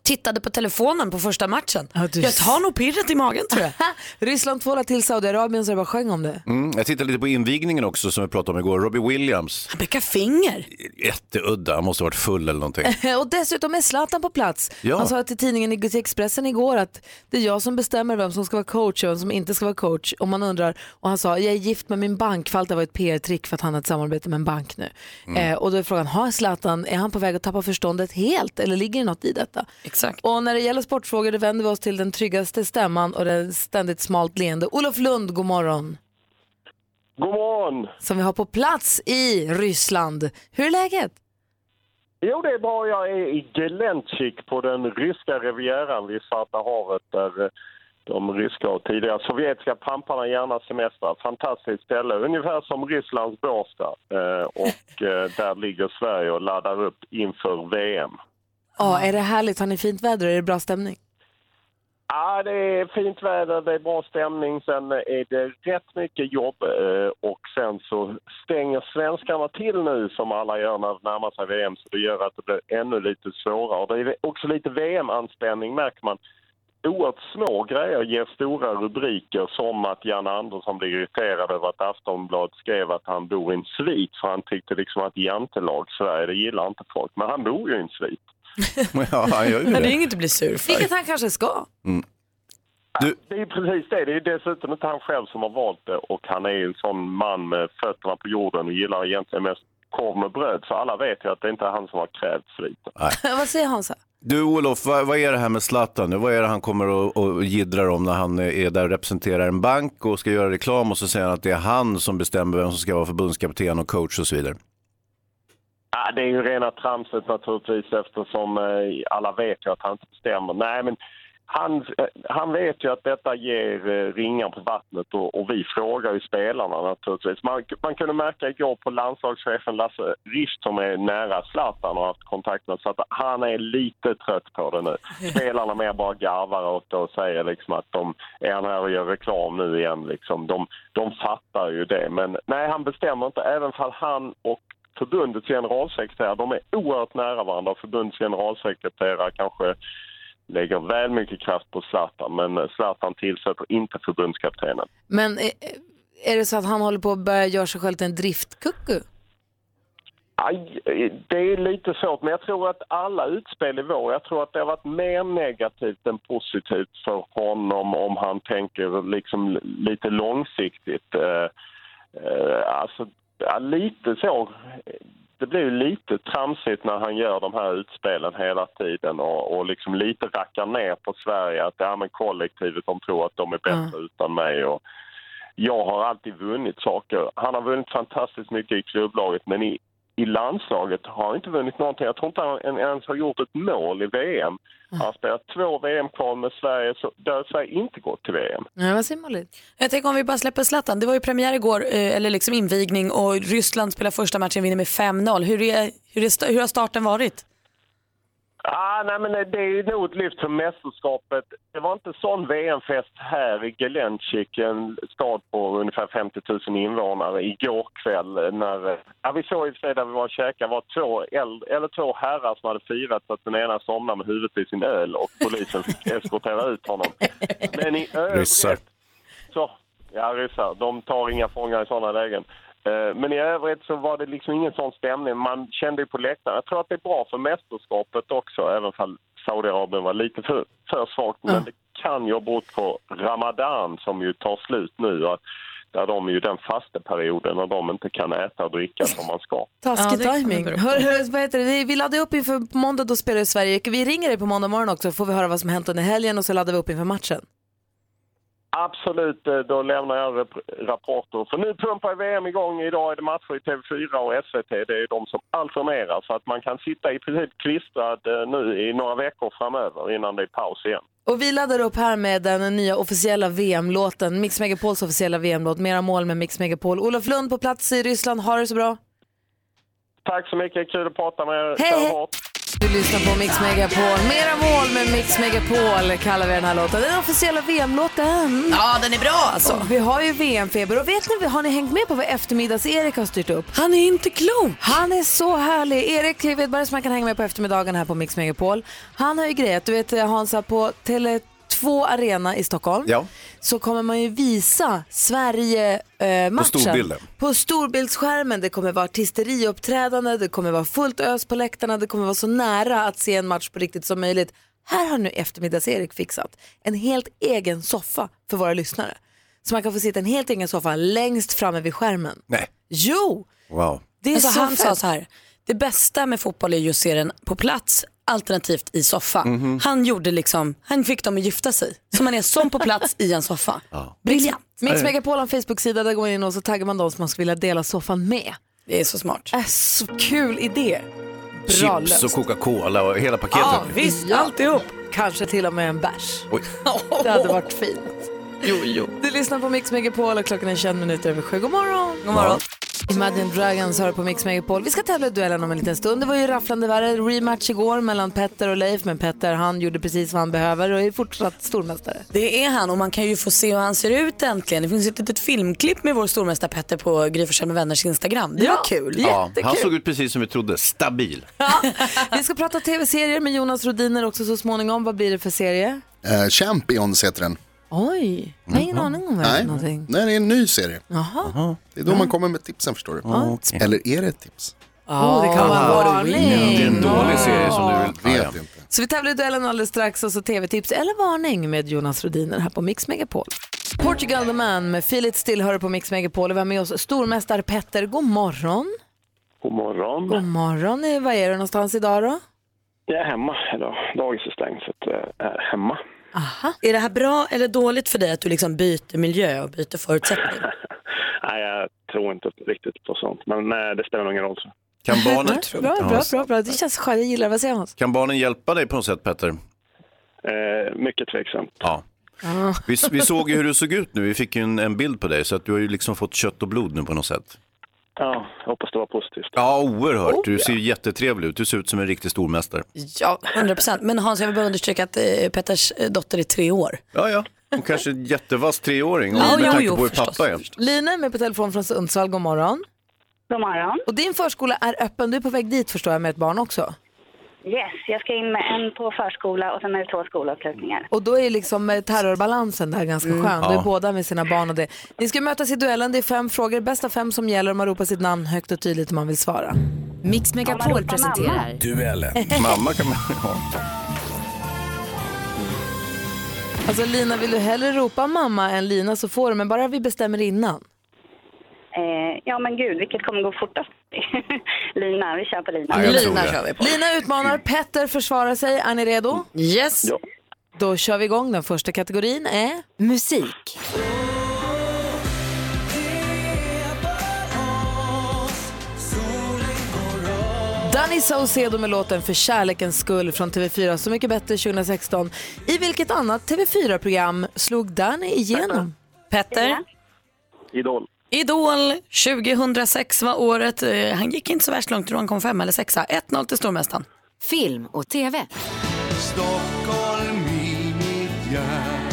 Tittade på telefonen på första matchen. du- Jag tar nog pirret i magen tror jag. Ryssland tvålar till Saudiarabien så det bara sjöng om det. Mm, jag tittade lite på invigningen också som vi pratade om igår. Robbie Williams, Han pekar finger. jätteudda, han måste ha varit full eller någonting. Och dessutom är Zlatan på plats. Ja. Han sa till tidningen i till Expressen igår att det är jag som bestämmer vem som ska vara coach och vem som inte ska vara coach. Och man undrar, och han sa jag är gift med min bank för allt det var ett PR-trick för att han har ett samarbete med en bank nu. Eh, och då är frågan, har Zlatan, är han på väg att tappa förståndet helt eller ligger det något i detta? Exakt. Och när det gäller sportfrågor då vänder vi oss till den tryggaste stämman och den ständigt smalt leende. Olof Lund, god morgon. God morgon! Som vi har på plats i Ryssland. Hur är läget? Jo, det är bra. Jag är i Gelenchik på den ryska rivieran vid Svarta havet där eh, de ryska och tidigare sovjetiska pamparna gärna semestrar. Fantastiskt ställe, ungefär som Rysslands Båstad. Eh, Och eh, där ligger Sverige och laddar upp inför VM. Ja, är det härligt? Har ni fint väder? Är det bra stämning? Ja, det är fint väder, det är bra stämning. Sen är det rätt mycket jobb eh, och sen så stänger svenskarna till nu som alla gör när det närmar sig VM så det gör att det blir ännu lite svårare. Det är också lite VM-anspänning märker man. Oerhört små grejer ger stora rubriker som att Jan Andersson blir irriterad över att Aftonbladet skrev att han bor i en svit för han tyckte liksom att jantelag Sverige, det gillar inte folk. Men han bor ju i en svit. Ja, han gör ju Men det är inget att bli sur för. Vilket han kanske ska. Du, Det är ju precis det. Det är dessutom inte han själv som har valt det och han är ju en sån man med fötterna på jorden och gillar egentligen mest korv med bröd. Så alla vet ju att det är inte är han som har krävt sviten. Vad säger Hansa? du Olof, vad, vad är det här med Zlatan nu? Vad är det han kommer och jiddrar om när han är där och representerar en bank och ska göra reklam och så säger han att det är han som bestämmer vem som ska vara förbundskapten och coach och så vidare. Ja, det är ju rena tramset naturligtvis eftersom eh, alla vet ju att han inte bestämmer. Nej, men han, eh, han vet ju att detta ger eh, ringar på vattnet och, och vi frågar ju spelarna naturligtvis. Man, man kunde märka igår på landslagschefen Lasse Richt som är nära Zlatan och har haft kontakt med så att han är lite trött på det nu. Spelarna mer bara garvar åt det och säger liksom att de är han här och gör reklam nu igen. Liksom. De, de fattar ju det. Men nej, han bestämmer inte. Även fall han och förbundets generalsekreterare, de är oerhört nära varandra. Förbundets generalsekreterare kanske lägger väl mycket kraft på Zlatan, men Zlatan tillsätter inte förbundskaptenen. Men är, är det så att han håller på att börja göra sig själv till en driftkucku? Aj, det är lite svårt, men jag tror att alla utspel i vår, jag tror att det har varit mer negativt än positivt för honom om han tänker liksom lite långsiktigt. Eh, eh, alltså, ja, lite så. Det blir ju lite tramsigt när han gör de här utspelen hela tiden och, och liksom lite rackar ner på Sverige att ja, men kollektivet de tror att de är bättre utan mig. Och, jag har alltid vunnit saker. Han har vunnit fantastiskt mycket i klubblaget men i, i landslaget har inte vunnit någonting. Jag tror inte han ens har gjort ett mål i VM. Han har spelat två VM-kval med Sverige, så där har Sverige inte gått till VM. Ja, vad säger Molly? Jag tänker om vi bara släpper Zlatan. Det var ju premiär igår, eh, eller liksom invigning och Ryssland spelar första matchen vinner med 5-0. Hur, är, hur, är, hur har starten varit? Ah, nej, men det är nog ett lyft för mästerskapet. Det var inte sån VM-fest här i Gelenchik, en stad på ungefär 50 000 invånare, igår kväll. När, ja, vi såg i och för sig där vi var och käkade var två, äldre, eller två herrar som hade firat så att den ena somnade med huvudet i sin öl och polisen fick eskortera ut honom. Men i övrigt... Så, ja, ryssar. De tar inga fångar i sådana lägen. Eh, Men i övrigt så var det liksom ingen sån stämning. Man kände ju på läktaren. Jag tror att det är bra för mästerskapet också, även om Saudiarabien var lite för, för svagt. Men det kan ju ha berott på Ramadan som ju tar slut nu. Att där de är ju den faste perioden när de inte kan äta och dricka som man ska. Taskig Ja. Hör, vad heter det? Vi laddar upp inför på måndag, då spelar Sverige. Vi ringer dig på måndag morgon också, får vi höra vad som hänt under helgen och så laddar vi upp inför matchen. Absolut, eh, då lämnar jag rapporter. För nu pumpar VM igång. Idag är det matcher i TV4 och SVT. Det är de som alternerar. Så att man kan sitta i princip klistrad eh, nu i några veckor framöver innan det är paus igen. Och vi laddar upp här med den nya officiella VM-låten, Mix Megapols officiella VM-låt, Mera mål med Mix Megapol. Olof Lund på plats i Ryssland, har det så bra. Tack så mycket, kul att prata med er. Hej, hej. Du lyssnar på Mix Megapol. Mera mål med Mix Megapol kallar vi den här låten. Den officiella VM-låten. Ja, den är bra alltså. Och vi har ju VM-feber och vet ni, har ni hängt med på vad eftermiddags-Erik har styrt upp? Han är inte klok. Han är så härlig. Erik Wedberg som man kan hänga med på eftermiddagen här på Mix Megapol. Han har ju grejat, du vet Hansa på Tele2 Arena i Stockholm. Ja. Så kommer man ju visa Sverige-matchen. På storbilden. På storbildsskärmen. Det kommer vara artisteriuppträdande, det kommer vara fullt ös på läktarna, det kommer vara så nära att se en match på riktigt som möjligt. Här har nu eftermiddags-Erik fixat en helt egen soffa för våra lyssnare. Så man kan få sitta en helt egen soffa längst framme vid skärmen. Nej. Jo! Wow. Det är Alltså, så han fett. sa så här, det bästa med fotboll är ju att se den på plats alternativt i soffa. Mhm. Han gjorde liksom, han fick dem att gifta sig. Så man är som på plats i en soffa. Briljant. Mix Megapol har en Facebook-sida, där går man in och så taggar man de som man skulle vilja dela soffan med. Det är så smart. Äh, så kul idé. Bra Chips och löst. Coca-Cola och hela paketet. Ja, visst, alltihop. Kanske till och med en bärs. Oj. Det hade varit fint. Jo, jo. Du lyssnar på Mix Megapol och klockan är 21 minuter över sju. God morgon. God morgon. Imagine Dragons har på Mix Megapol. Vi ska tävla i duellen om en liten stund. Det var ju rafflande värre. Rematch igår mellan Petter och Leif. Men Petter han gjorde precis vad han behöver och är fortsatt stormästare. Det är han och man kan ju få se hur han ser ut äntligen. Det finns ett litet filmklipp med vår stormästare Petter på Gry med vänners Instagram. Det var kul. Ja, Jättekul. han såg ut precis som vi trodde, stabil. Vi ska prata tv-serier med Jonas Rodiner också så småningom. Vad blir det för serie? Eh, Champions heter den. Oj, jag har ingen aning om vad det är Nej, för någonting. Nej, det är en ny serie. Jaha. Det är då man kommer med tipsen förstår du. Eller är det ett tips? Oh, det kan vara en varning. Det är en dålig serie som du vill... Vet ja. inte. Så vi tävlar i duellen alldeles strax och så tv-tips eller varning med Jonas Rodiner här på Mix Megapol. Portugal the Man med Feel It Still hör på Mix Megapol och vi har med oss stormästare Petter. God morgon. God morgon. God morgon. Eh, Var är du någonstans idag då? Jag är hemma idag. Dagis är stängt så att jag är hemma. Aha. Är det här bra eller dåligt för dig att du liksom byter miljö och byter förutsättningar? Nej, jag tror inte riktigt på sånt. Men nej, det spelar nog ingen roll. Så. Kan, barnen, Bra, bra, bra, bra. Det känns skönt. Jag gillar det. Vad säger Hans? kan barnen hjälpa dig på något sätt, Petter? Eh, mycket tveksamt. Ja. Vi, vi såg ju hur du såg ut nu, vi fick ju en, en bild på dig, så att du har ju liksom fått kött och blod nu på något sätt. Ja, jag hoppas det var positivt. Ja, oerhört. Du ser ju jättetrevlig ut, du ser ut som en riktig stormästare. Ja, 100 procent. Men Hans, jag vill bara understryka att eh, Petters eh, dotter är tre år. Ja, ja. Hon kanske är en jättevass treåring, Ja, med jo, tanke jo, på hur förstås, pappa är. Lina är med på telefon från Sundsvall. God morgon. God morgon. Och din förskola är öppen. Du är på väg dit förstår jag med ett barn också. Yes, jag ska in med en på förskola och sen är det två skolavslutningar. Och då är liksom eh, terrorbalansen där ganska skön. Då är Ja. båda med sina barn och det. Ni ska mötas i duellen. Det är fem frågor. Bästa fem som gäller. Man ropar sitt namn högt och tydligt om man vill svara. Mix Megapol presenterar Duellen. Mamma kan man... Ja. Alltså Lina, vill du hellre ropa mamma än Lina så får du. Men bara vi bestämmer innan. Eh, ja men gud, vilket kommer gå fortast? Lina, vi kör på Lina. Ja, Lina kör vi på. Lina utmanar. Petter försvarar sig. Är ni redo? Yes. Ja. Då kör vi igång. Den första kategorin är musik. Danny Saucedo med låten För kärlekens skull från TV4 Så mycket bättre 2016. I vilket annat TV4-program slog Danny igenom? Petter, Idol. Idol 2006 var året. Eh, Han gick inte så värst långt, han kom fem eller sexa. 1-0 till stormästaren. Film och TV. Stockholm i mitt hjärta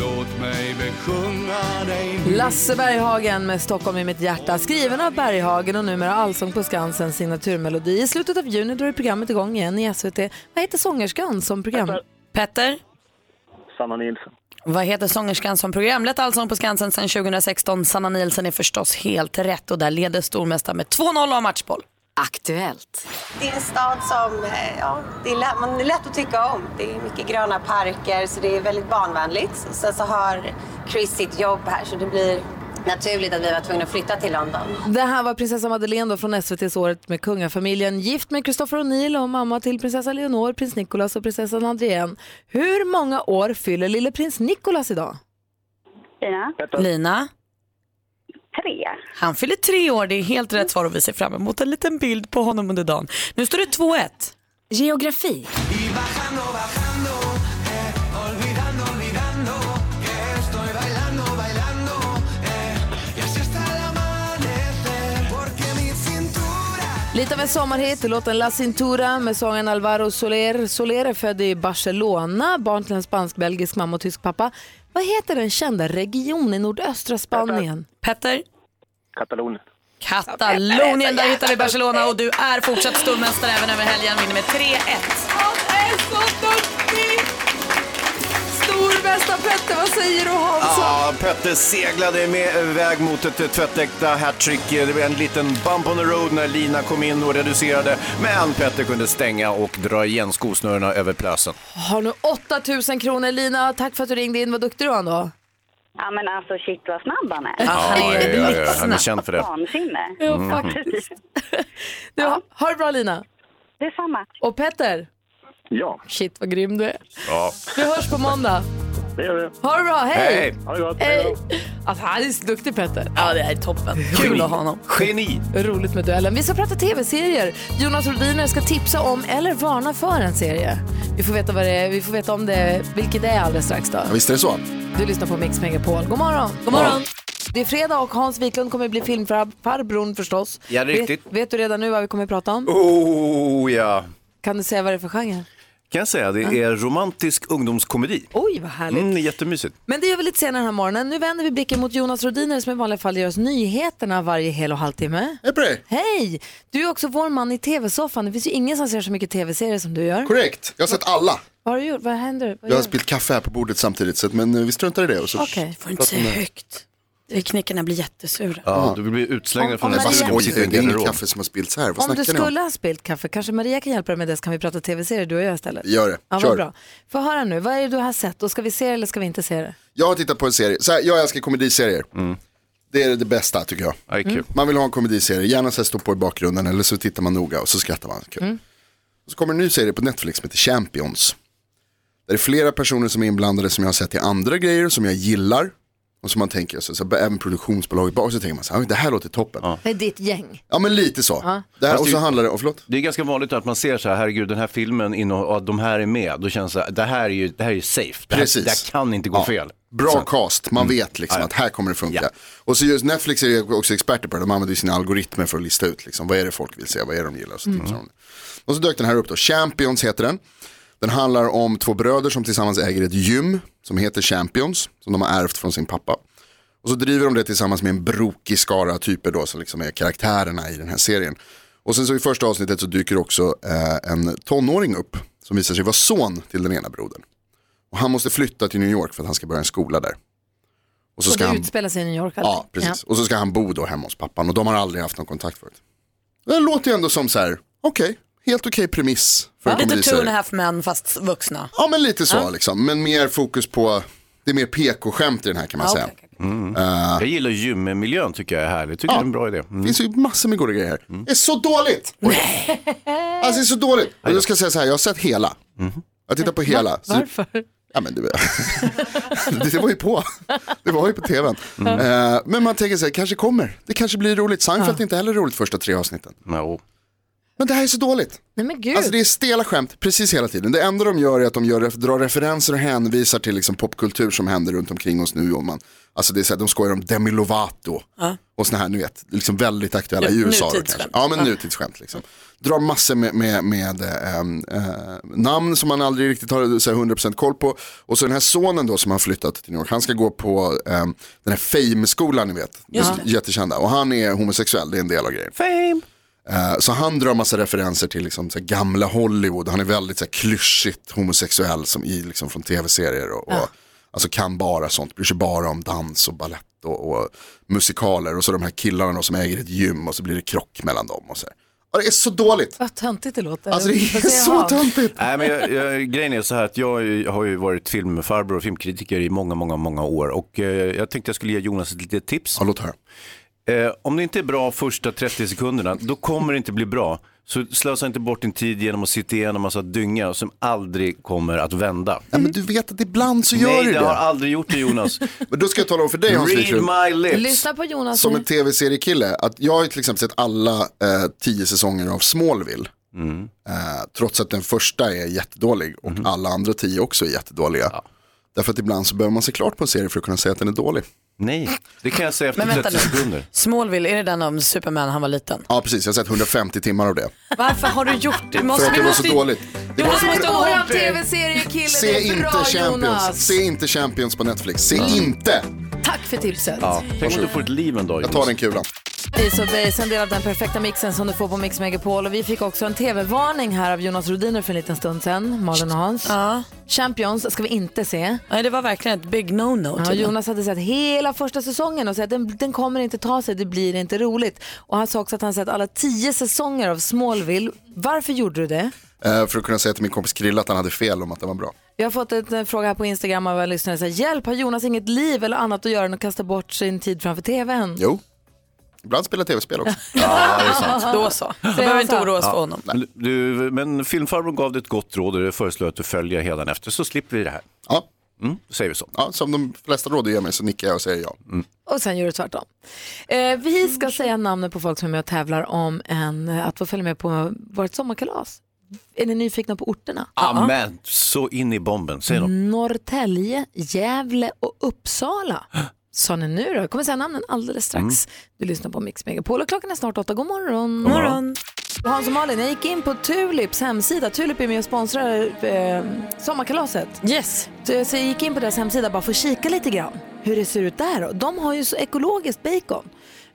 Låt mig besjunga dig Lasse Berghagen med Stockholm i mitt hjärta. Skriven av Berghagen och numera Allsång på Skansens signaturmelodi. I slutet av juni drar programmet igång igen i SVT. Vad heter sångerskan som program? Petter, Sanna Nilsson. Vad heter sångerskan som programlett Allsång på Skansen sedan 2016? Sanna Nielsen är förstås helt rätt och där leder stormästaren med 2-0 av matchboll. Aktuellt. Det är en stad som eh, ja, det är, lätt, man, är lätt att tycka om. Det är mycket gröna parker så det är väldigt barnvänligt. Sen så har Chris sitt jobb här så det blir naturligt att vi var tvungna att flytta till London. Det här var prinsessa Madeleine då från SVTs Året med kungafamiljen. Gift med Christopher O'Neill och mamma till prinsessa Leonor, prins Nicolas och prinsessan Adrienne. Hur många år fyller lille prins Nicolas idag? Lina, Lina, tre. han fyller tre år. Det är helt rätt svar och vi ser fram emot en liten bild på honom under dagen. Nu står det 2-1. Geografi. Lite av en sommarhit, låten La Cintura med sången Alvaro Soler. Soler är född i Barcelona, barn till en spansk-belgisk mamma och tysk pappa. Vad heter den kända regionen i nordöstra Spanien? Petter? Katalonien. Katalonien, där hittar vi Barcelona och du är fortsatt stormästare även över helgen. Vinner med 3-1. Han är så duktig! Stormästare Petter, vad säger du Hansson? Ja, Petter seglade med väg mot ett tvättäkta hattrick. Det var en liten bump on the road när Lina kom in och reducerade. Men Petter kunde stänga och dra igen skosnörena över plösen. Har nu 8000 kronor. Lina, tack för att du ringde in. Vad duktig du var ändå. Ja men alltså shit vad snabb han är. Ja, han är ja, ja, ja, han är känd för det. Vansinne. Ja, Mm. faktiskt. Du, ha det bra Lina. Detsamma. Och Petter, Ja. shit vad grym du är. Ja. Vi hörs på måndag. Det gör vi. Ha det bra, hej! Hej. Ha det gott. Hej! Alltså han är så duktig Petter. Ja, det är toppen. Kul att ha honom. Geni! Roligt med duellen. Vi ska prata tv-serier. Jonas Rhodiner ska tipsa om eller varna för en serie. Vi får veta, vad det är. Vi får veta om det, vilket det är alldeles strax. Då. Ja, visst är det så. Du lyssnar på Mix Megapol. God morgon! God morgon! Det är fredag och Hans Wiklund kommer bli filmfarbrorn förstås. Ja, riktigt. Vet, vet du redan nu vad vi kommer att prata om? Oh ja. Kan du säga vad det är för genre? Kan jag säga, det är romantisk ungdomskomedi. Oj, vad härligt. Mm, jättemysigt. Men det gör vi lite senare den här morgonen. Nu vänder vi blicken mot Jonas Rodiner som i vanliga fall gör oss nyheterna varje hel och halvtimme. Hej på dig. Hej! Du är också vår man i tv-soffan. Det finns ju ingen som ser så mycket tv-serier som du gör. Korrekt, jag har sett alla. Vad har du gjort? Vad händer? Vad Jag gör har du? spillt kaffe här på bordet samtidigt, så att, men eh, vi struntar i det. och så- Okej. Får inte säga högt. Knickarna blir jättesura. Ja, du blir utslängd från en du? Det är inget kaffe som har spillts här. Vad Om du ni om? skulle ha spilt kaffe, kanske Maria kan hjälpa dig med det så kan vi prata tv-serier du och jag istället. Gör det, Ja, kör. bra. Få höra nu, vad är det du har sett och ska vi se det eller ska vi inte se det? Jag har tittat på en serie, så här, jag älskar komediserier. Det är det bästa tycker jag. Kul. Man vill ha en komediserie, gärna så stå på i bakgrunden eller så tittar man noga och så skrattar man. Kul. Och så kommer en ny serie på Netflix som heter Champions. Där det är flera personer som är inblandade som jag har sett i andra grejer som jag gillar. Och som man tänker, så, så, även produktionsbolaget bak så tänker man så här, det här låter toppen. Ja, Det är ditt gäng. men lite så. Det här, och så handlar det, oh, förlåt? Det är ganska vanligt att man ser så här, herregud den här filmen innehåller, och att de här är med, då känns det, så här, det här är ju, det här är ju safe. Det här, Precis. det här kan inte gå Ja. fel. Bra Så- cast, man vet liksom Ja, ja. att här kommer det funka. Ja. Och så just Netflix är ju också experter på det, de använder sina algoritmer för att lista ut liksom, vad är det folk vill se, vad är det de gillar. Och så, om det. och så dök den här upp då, Champions heter den. Den handlar om två bröder som tillsammans äger ett gym som heter Champions, som de har ärvt från sin pappa. Och så driver de det tillsammans med en brokig skara typer då som liksom är karaktärerna i den här serien. Och sen så i första avsnittet så dyker också eh, en tonåring upp som visar sig vara son till den ena brodern. Och han måste flytta till New York för att han ska börja en skola där. Och så Och ska det han, utspelar sig i New York alltså? ja, precis. Och så ska han bo då hemma hos pappan och de har aldrig haft någon kontakt förut. Det låter ju ändå som så här, okej, helt okej premiss för en Lite two and a half men fast vuxna. Ja men lite så liksom, men mer fokus på, det är mer PK-skämt i den här kan man Ja, säga. okej, okej. Eh, Jag gillar gymmiljön tycker jag är härlig, tycker Ja. det är en bra idé. Mm. Det finns ju massor med goda grejer här. Det är så dåligt! Alltså det är så dåligt. Och jag ska säga så här, jag har sett hela. Jag tittar på hela. Varför? ja, men du, det, det var ju på. Det var ju på tvn. Eh, men man tänker så här, kanske kommer. Det kanske blir roligt. Seinfeld är inte heller roligt första tre avsnitten. No. Men det här är så dåligt. Nej men gud. Alltså det är stela skämt precis hela tiden. Det enda de gör är att de gör, drar referenser och hänvisar till liksom popkultur som händer runt omkring oss nu. Och man, alltså det är så här, de skojar om Demi Lovato och såna här, ni vet, liksom väldigt aktuella i Ja, USA. nutidsskämt. Ja, men nutidsskämt liksom. Drar massor med, med, med ähm, äh, namn som man aldrig riktigt har så här, 100% koll på. Och så den här sonen då som har flyttat till New York, han ska gå på ähm, den här Fame-skolan ni vet. Just Jättekända. Och han är homosexuell, det är en del av grejen. Fame! Eh, Så han drar massa referenser till liksom, så gamla Hollywood. Han är väldigt så här, klyschigt homosexuell som i, liksom, från tv-serier. Och, och, alltså kan bara sånt, bryr sig bara om dans och ballett och, och musikaler. Och så de här killarna då, som äger ett gym och så blir det krock mellan dem. Och så här. Ja, det är så dåligt. Vad töntigt det låter. Alltså det är så töntigt. Nej, men jag, jag, grejen är så här att jag har ju varit filmfarbror och filmkritiker i många, många, många år och eh, jag tänkte jag skulle ge Jonas ett litet tips. Ja, låt höra. Eh, om det inte är bra första 30 sekunderna, då kommer det inte bli bra. Så slösa inte bort din tid genom att sitta igenom massa dynga som aldrig kommer att vända. Ja, men du vet att ibland så gör Nej, du det det. har aldrig gjort det Jonas. Men då ska jag tala om för dig Hans Read Wiklund. my lips. Lyssna på Jonas Som en tv-seriekille, att jag har ju till exempel sett alla eh, tio säsonger av Smallville. Eh, trots att den första är jättedålig och alla andra tio också är jättedåliga. Därför att ibland så behöver man se klart på en serie för att kunna säga att den är dålig. Nej, det kan jag säga efter Men vänta 30 nu. sekunder. Smallville, är det den om Superman han var liten? Ja precis, jag har sett 150 timmar av det. Varför har du gjort det? Du För att det var så dåligt. Det var måste så... våran Våran tv-seriekille, Se det är inte bra Champions. Jonas. Se inte Champions på Netflix. Se inte. Tack för tipset. Ja, tänk om du får ett liv en dag. Jag tar den kulan. Ace of Base, en del av den perfekta mixen som du får på Mix Megapol. Och vi fick också en tv-varning här av Jonas Rodiner för en liten stund sedan, Malin och Hans. Ja. Champions ska vi inte se. Nej, det var verkligen ett big no-no. Ja. Jonas hade sett hela första säsongen och sagt att den, den kommer inte ta sig, det blir inte roligt. Och han sa också att han sett alla tio säsonger av Smallville. Varför gjorde du det? Eh, för att kunna säga till min kompis Krille att han hade fel om att den var bra. Jag har fått en eh, fråga här på Instagram av en lyssnare. Så här, Hjälp, har Jonas inget liv eller annat att göra än att kasta bort sin tid framför tvn? Jo. Ibland spelar tv-spel också. Ja, det är sant. Då så. Då behöver inte oroa oss för honom. Men, du, men filmfarbrorn gav dig ett gott råd och det föreslår att du följer hädanefter så slipper vi det här. Ja. Mm, då säger vi så. ja, som de flesta råd du ger mig så nickar jag och säger ja. Och sen gör du tvärtom. Eh, vi ska säga namnen på folk som är med och tävlar om en, att få följa med på vårt sommarkalas. Är ni nyfikna på orterna? Amen, så in i bomben. Säg dem. Norrtälje, Gävle och Uppsala. Sa ni nu då? Jag kommer säga namnen alldeles strax. Mm. Du lyssnar på Mix Megapol och klockan är snart åtta. God morgon. God morgon. Hans och Malin, jag gick in på Tulips hemsida. Tulip är med och sponsrar eh, sommarkalaset. Yes. Så jag gick in på deras hemsida bara för att kika lite grann hur det ser ut där. De har ju så ekologiskt bacon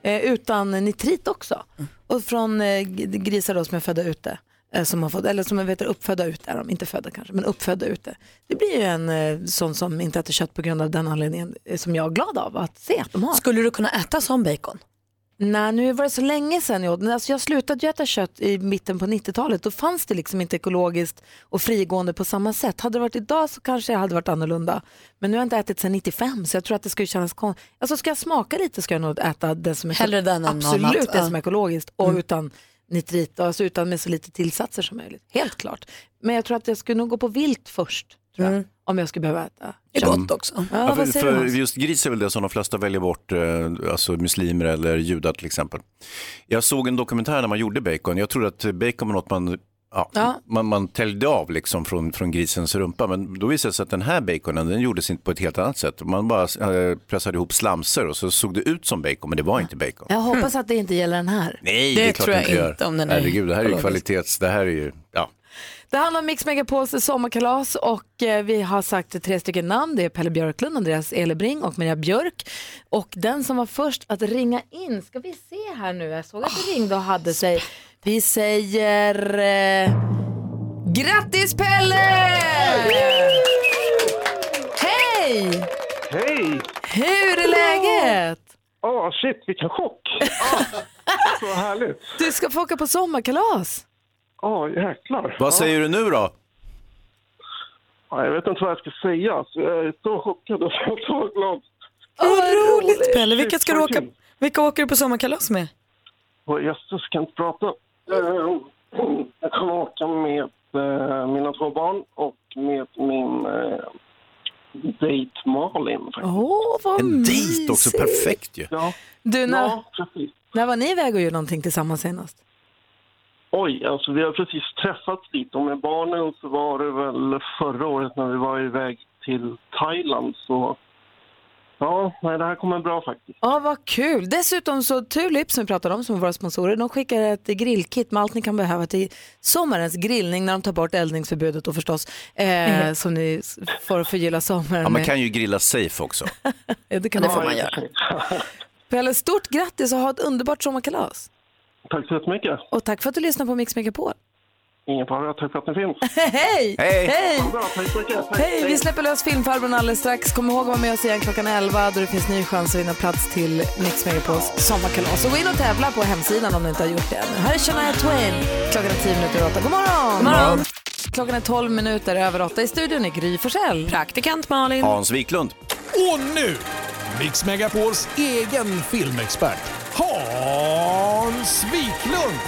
eh, utan nitrit också. Och från eh, grisar då som är födda ute. Eh, som har fått, eller som vet, uppfödda ute är de, inte födda kanske, men uppfödda ute. Det blir ju en eh, sån som inte äter kött på grund av den anledningen eh, som jag är glad av att se att de har. Skulle du kunna äta som bacon? Nej, nu var det så länge sedan jag alltså, Jag slutade ju äta kött i mitten på 90-talet. Då fanns det liksom inte ekologiskt och frigående på samma sätt. Hade det varit idag så kanske jag hade varit annorlunda. Men nu har jag inte ätit sedan 95 så jag tror att det skulle kännas konstigt. Alltså ska jag smaka lite ska jag nog äta det som är Hellre den än absolut annat, det som är ekologiskt och utan nitrit, alltså utan med så lite tillsatser som möjligt. Helt klart. Men jag tror att jag skulle nog gå på vilt först. Tror jag, Om jag skulle behöva äta. Det är gott också. Ja, Ja, för, för just gris är väl det som de flesta väljer bort, eh, alltså muslimer eller judar till exempel. Jag såg en dokumentär när man gjorde bacon. Jag trodde att bacon var något man, ja, Ja. man, man täljde av liksom från, från grisens rumpa. Men då visade det sig att den här baconen den gjordes inte på ett helt annat sätt. Man bara eh, pressade ihop slamser och så såg det ut som bacon men det var inte bacon. Jag hoppas att det inte gäller den här. Nej, Det det, är klart tror jag inte gör. inte om den är Herregud, det här är ju kvalitets, det här är ju, ja. Det handlar om Mix Megapols sommarkalas och eh, vi har sagt tre stycken namn. Det är Pelle Björklund, Andreas Elebring och Maria Björk. Och den som var först att ringa in, ska vi se här nu, jag såg att det ringde och hade sig. Vi säger eh, grattis Pelle! Hej! Hej! Hur är läget? Åh, shit, vilken chock! Så härligt. Du ska få åka på sommarkalas. Åh, jäklar. Vad säger du nu då? Ja, jag vet inte vad jag ska säga. Så jag är så chockad och så glad. Vad roligt Pelle. Vilka, ska du åka, vilka åker du på sommarkalas med? Jösses, kan inte prata. Jag kommer åka med eh, mina två barn och med min eh, dejt Malin. Åh, vad En dejt också, perfekt ju. Ja, Du, när, ja, precis. när var ni iväg och gjorde någonting tillsammans senast? Oj, alltså vi har precis träffats lite och med barnen så var det väl förra året när vi var iväg till Thailand så ja, nej det här kommer bra faktiskt. Ja, vad kul. Dessutom så Tulip som vi pratade om, som är våra sponsorer, de skickar ett grillkit med allt ni kan behöva till sommarens grillning när de tar bort eldningsförbudet då förstås, eh, som ni får förgylla sommaren Ja, man med. kan ju grilla safe också. Ja, det kan Det man får få. man göra. Pelle, stort grattis och ha ett underbart sommarkalas. Tack så jättemycket. Och tack för att du lyssnar på Mix Megapol. Ingen fara, tack för att ni finns. Hej! Hej! Hej! Bra, tack så mycket. Tack. Hej! Vi släpper lös filmfarbrorn alldeles strax. Kom ihåg att vara med oss igen klockan 11 då det finns ny chans att vinna plats till Mix Megapols sommarkalas. Och gå in och tävla på hemsidan om du inte har gjort det ännu. Här är Shania Twain. Klockan är 10 minuter 8. God morgon! God morgon! Klockan är 12 minuter över 8. I studion är Gry Forssell. Praktikant Malin. Hans Wiklund. Och nu, Mix Megapols egen filmexpert, Hans Wiklund!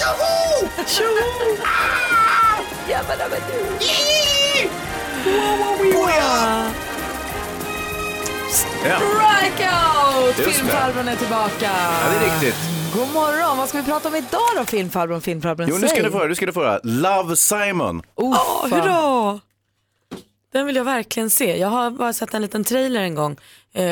Ja, Strikeout! Just det. Filmfarbrorn är tillbaka. ja det är riktigt. God morgon! Vad ska vi prata om idag då, filmfarbrorn? Filmfarbrorn, Jo, nu ska säg. du få höra, nu ska du få höra. Love Simon. Oh, hurra! Den vill jag verkligen se. Jag har bara sett en liten trailer en gång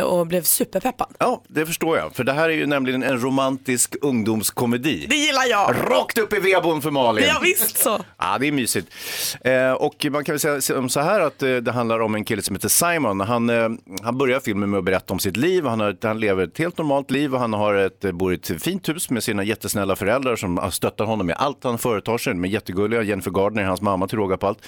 och blev superpeppad. Ja, det förstår jag. För det här är ju nämligen en romantisk ungdomskomedi. Det gillar jag. Rakt upp i vedboden för Malin. Ja, visst så. Ja, det är mysigt. Eh, och man kan väl säga så här att eh, det handlar om en kille som heter Simon. Han, eh, han börjar filmen med att berätta om sitt liv. Han, har, han lever ett helt normalt liv och han har ett, eh, bor i ett fint hus med sina jättesnälla föräldrar som stöttar honom med allt han företar sig. De är jättegulliga. Jennifer Gardner hans mamma till råga på allt.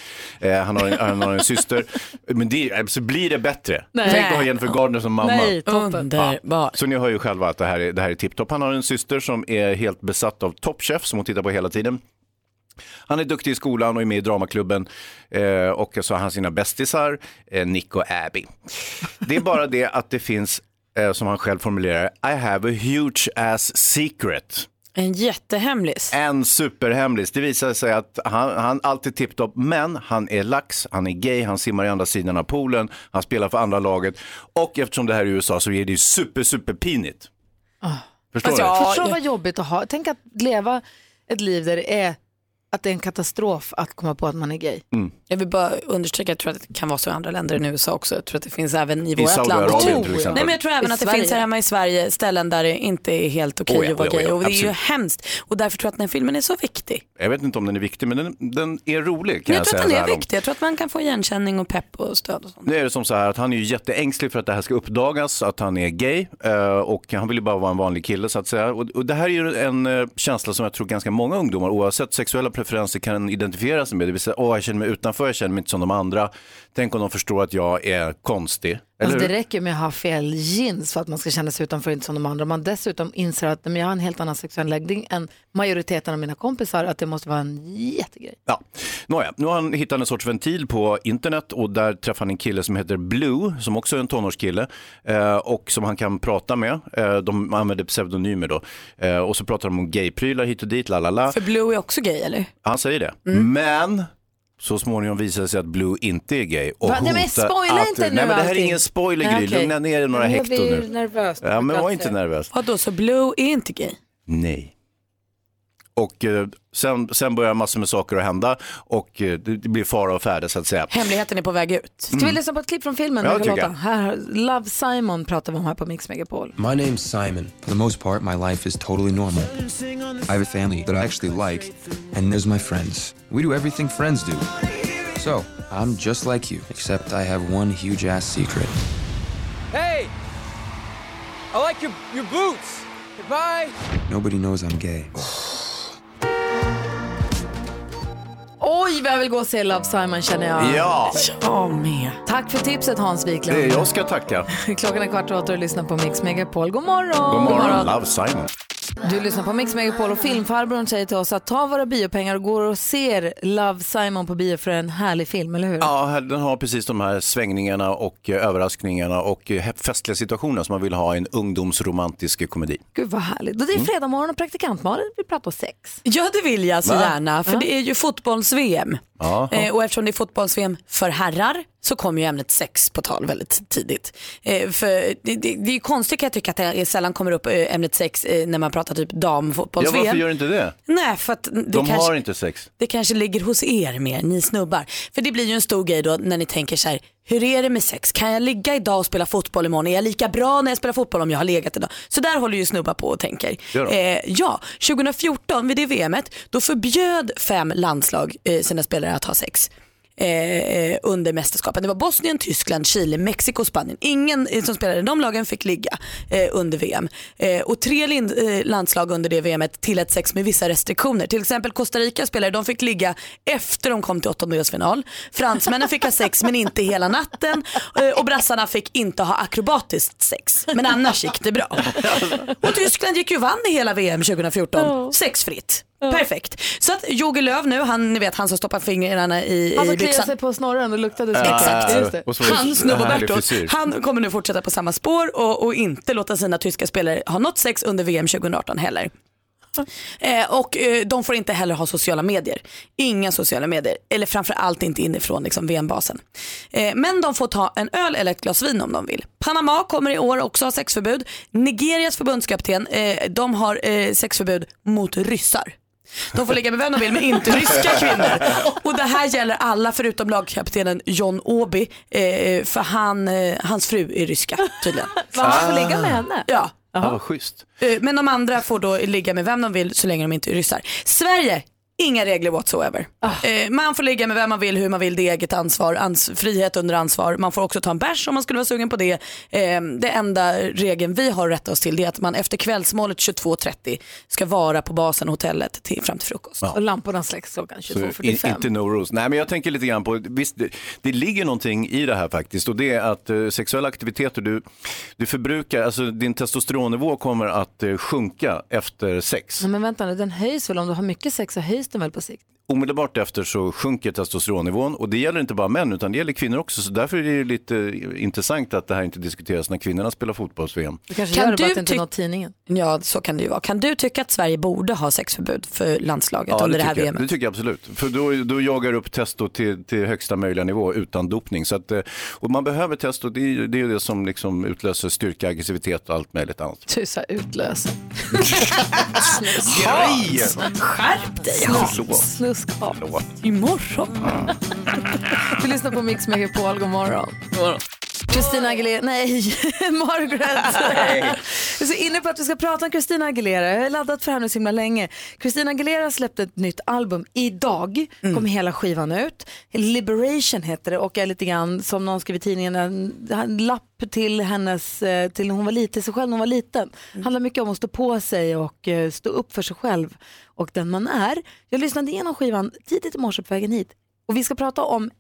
Eh, han, har en, han har en syster. Men det, så blir det bättre. Nej. Tänk att ha Jennifer Gardner som mamma. Nej, toppen. Underbart. Så ni hör ju själva att det här är, det här är tipptopp. Han har en syster som är helt besatt av Top Chef som hon tittar på hela tiden. Han är duktig i skolan och är med i dramaklubben eh, och så har han sina bästisar, eh, Nick och Abby. Det är bara det att det finns, eh, som han själv formulerar, I have a huge ass secret. En jättehemlis. En superhemlis. Det visar sig att han, han alltid tipptopp, men han är lax, han är gay, han simmar i andra sidan av poolen, han spelar för andra laget och eftersom det här är USA så är det ju super, super pinigt. Förstår Alltså, du? jag förstår vad jobbigt att ha. Tänk att leva ett liv där det är att det är en katastrof att komma på att man är gay. Jag vill bara understryka, jag tror att det kan vara så i andra länder än i USA också. Jag tror att det finns även i vårt land. Till exempel. Nej men jag tror även I att det Sverige. finns här hemma i Sverige ställen där det inte är helt okej Oh ja, att vara oh ja, gay. oh ja, och det är ju absolut. hemskt. Och därför tror jag att den här filmen är så viktig. Jag vet inte om den är viktig, men den, den är rolig kan Men jag, jag tror säga att den är viktig. Jag tror att man kan få igenkänning och pepp och stöd och sånt. Nu är det som så här att han är ju jätteängslig för att det här ska uppdagas, att han är gay eh, och han vill ju bara vara en vanlig kille så att säga. Och, och det här är ju en eh, känsla som jag tror ganska många ungdomar oavsett sexuella preferenser kan identifiera sig med. Det vill säga, åh jag känner mig utanför, jag känner mig inte som de andra. Tänk om de förstår att jag är konstig. Alltså, det räcker med att ha fel jeans för att man ska känna sig utanför inte som de andra. Om man dessutom inser att men jag har en helt annan sexuell läggning än majoriteten av mina kompisar, att det måste vara en jättegrej. Ja. Nåja, nu har han hittat en sorts ventil på internet och där träffar han en kille som heter Blue, som också är en tonårskille eh, och som han kan prata med. Eh, de använder pseudonymer då. Eh, och så pratar de om gayprylar hit och dit, la la la. För Blue är också gay eller? Han säger det. Mm. Men så småningom visar det sig att Blue inte är gay. Och Va? Nej, men att, inte nu Nej men det här är allting. ingen spoiler Gry, lugna ner dig några blir nu. nervös. Ja men var inte nervös. Vadå, så Blue är inte gay? Nej. Och eh, sen, sen börjar massor med saker att hända och eh, det, det blir fara och färde så att säga. Hemligheten är på väg ut. Ska vi lyssna på ett klipp från filmen? Ja, Vilka tycker låtar? jag. Här, Love Simon pratar vi om här på Mix Megapol. My name's Simon. For the most part, my life is totally normal. I have a family that I actually like, and there's my friends. We do everything friends do. So, I'm just like you, except I have one huge ass secret. Hey! I like your, your boots. Goodbye. Nobody knows I'm gay. Oj, vad jag vill gå och se Love Simon känner jag. Ja. Jag med. Tack för tipset Hans Wiklund. Det är jag ska tacka. Klockan är kvart över åtta och du lyssnar på Mix Megapol. God morgon! God morgon, Love Simon. Du lyssnar på Mix Megapol och filmfarbrorn säger till oss att ta våra biopengar och går och ser Love Simon på bio för en härlig film, eller hur? Ja, den har precis de här svängningarna och eh, överraskningarna och eh, festliga situationer som man vill ha i en ungdomsromantisk komedi. Gud vad härligt. Och det är Mm. fredag morgon och praktikant Malin vill prata om sex. Ja det vill jag så Va? gärna för det är ju fotbolls-VM. Ja. Eh, och eftersom det är fotbolls-VM för herrar så kommer ju ämnet sex på tal väldigt tidigt. Eh, för det, det, det är ju konstigt kan jag tycka att det sällan kommer upp eh, ämnet sex eh, när man pratar typ Ja, damfotbolls-VM. varför gör inte det? Nej för att det De kanske... har inte sex. Det kanske ligger hos er mer, ni snubbar. För det blir ju en stor grej då när ni tänker så här, hur är det med sex? Kan jag ligga idag och spela fotboll imorgon? Är jag lika bra när jag spelar fotboll om jag har legat idag? Så där håller ju snubbar på och tänker. Eh, ja, 2014 vid det VMet, då förbjöd fem landslag eh, sina spelare att ha sex. Eh, under mästerskapen. Det var Bosnien, Tyskland, Chile, Mexiko, Spanien. Ingen eh, som spelade i de lagen fick ligga eh, under VM. Eh, och tre eh, landslag under det VMet tillät sex med vissa restriktioner. Till exempel Costa Rica spelare, de fick ligga efter de kom till åttondelsfinal. Fransmännen fick ha sex men inte hela natten. Eh, och brassarna fick inte ha akrobatiskt sex. Men annars gick det bra. Och Tyskland gick ju och vann i hela VM 2014. Sexfritt. Perfekt. Så att Jogi Löw nu, han, ni vet han som stoppar fingrarna i, Han i byxan. sig på snorren och luktade så. Exakt. Just det. Och så var det Han frisyr. han kommer nu fortsätta på samma spår och, och inte låta sina tyska spelare ha något sex under VM 2018 heller. Eh, och eh, de får inte heller ha sociala medier. Inga sociala medier. Eller framförallt inte inifrån liksom, VM-basen. Eh, men de får ta en öl eller ett glas vin om de vill. Panama kommer i år också ha sexförbud. Nigerias förbundskapten, eh, de har eh, sexförbud mot ryssar. De får ligga med vem de vill men inte ryska kvinnor. Och det här gäller alla förutom lagkaptenen John Åby eh, för han, eh, hans fru är ryska tydligen. Han får ligga med henne? Ja. Ja, vad schysst. Eh, Men de andra får då ligga med vem de vill så länge de inte är ryssar. Sverige, inga regler whatsoever. Eh, man får ligga med vem man vill, hur man vill, det är eget ansvar, ans frihet under ansvar. Man får också ta en bärs om man skulle vara sugen på det. Eh, det enda regeln vi har att rätta oss till det är att man efter kvällsmålet 22.30 ska vara på basen, hotellet, till, fram till frukost. Ja. Och lamporna släcks klockan Så in, 22.45. inte no rules. Nej, men jag tänker lite grann på, visst, det, det ligger någonting i det här faktiskt och det är att eh, sexuella aktiviteter, du, du förbrukar, alltså din testosteronnivå kommer att eh, sjunka efter sex. Nej, men vänta nu, den höjs väl om du har mycket sex så höjs den väl på sikt? Omedelbart efter så sjunker testosteronnivån och det gäller inte bara män utan det gäller kvinnor också. Så därför är det lite intressant att det här inte diskuteras när kvinnorna spelar fotbolls-VM. Du kanske gör det bara att det inte nått tidningen. Ja, så kan det ju vara. Kan du tycka att Sverige borde ha sexförbud för landslaget Ja, under det det här VMet? det tycker jag absolut. För då, då jagar upp testo till, till högsta möjliga nivå utan dopning. Så att, eh, och man behöver testo, det är det, är det som liksom utlöser styrka, aggressivitet och allt möjligt annat. Du sa utlösa. Grejer! Skärp dig Förlåt. Sluskap. Förlåt. Imorgon. Du lyssnar på Mix Megapol, god morgon. Christina Aguilera, nej, Margaret. Jag är så inne på att vi ska prata om Christina Aguilera. Jag har laddat för henne så himla länge. Christina Aguilera släppte ett nytt album idag. Kom hela skivan ut. Liberation heter det och är lite grann som någon skrev i tidningen en, lapp till hennes, eh, till hon var liten, sig själv när hon var liten. Handlar mycket om att stå på sig och eh, stå upp för sig själv och den man är. Jag lyssnade igenom skivan tidigt i morse på vägen hit och vi ska prata om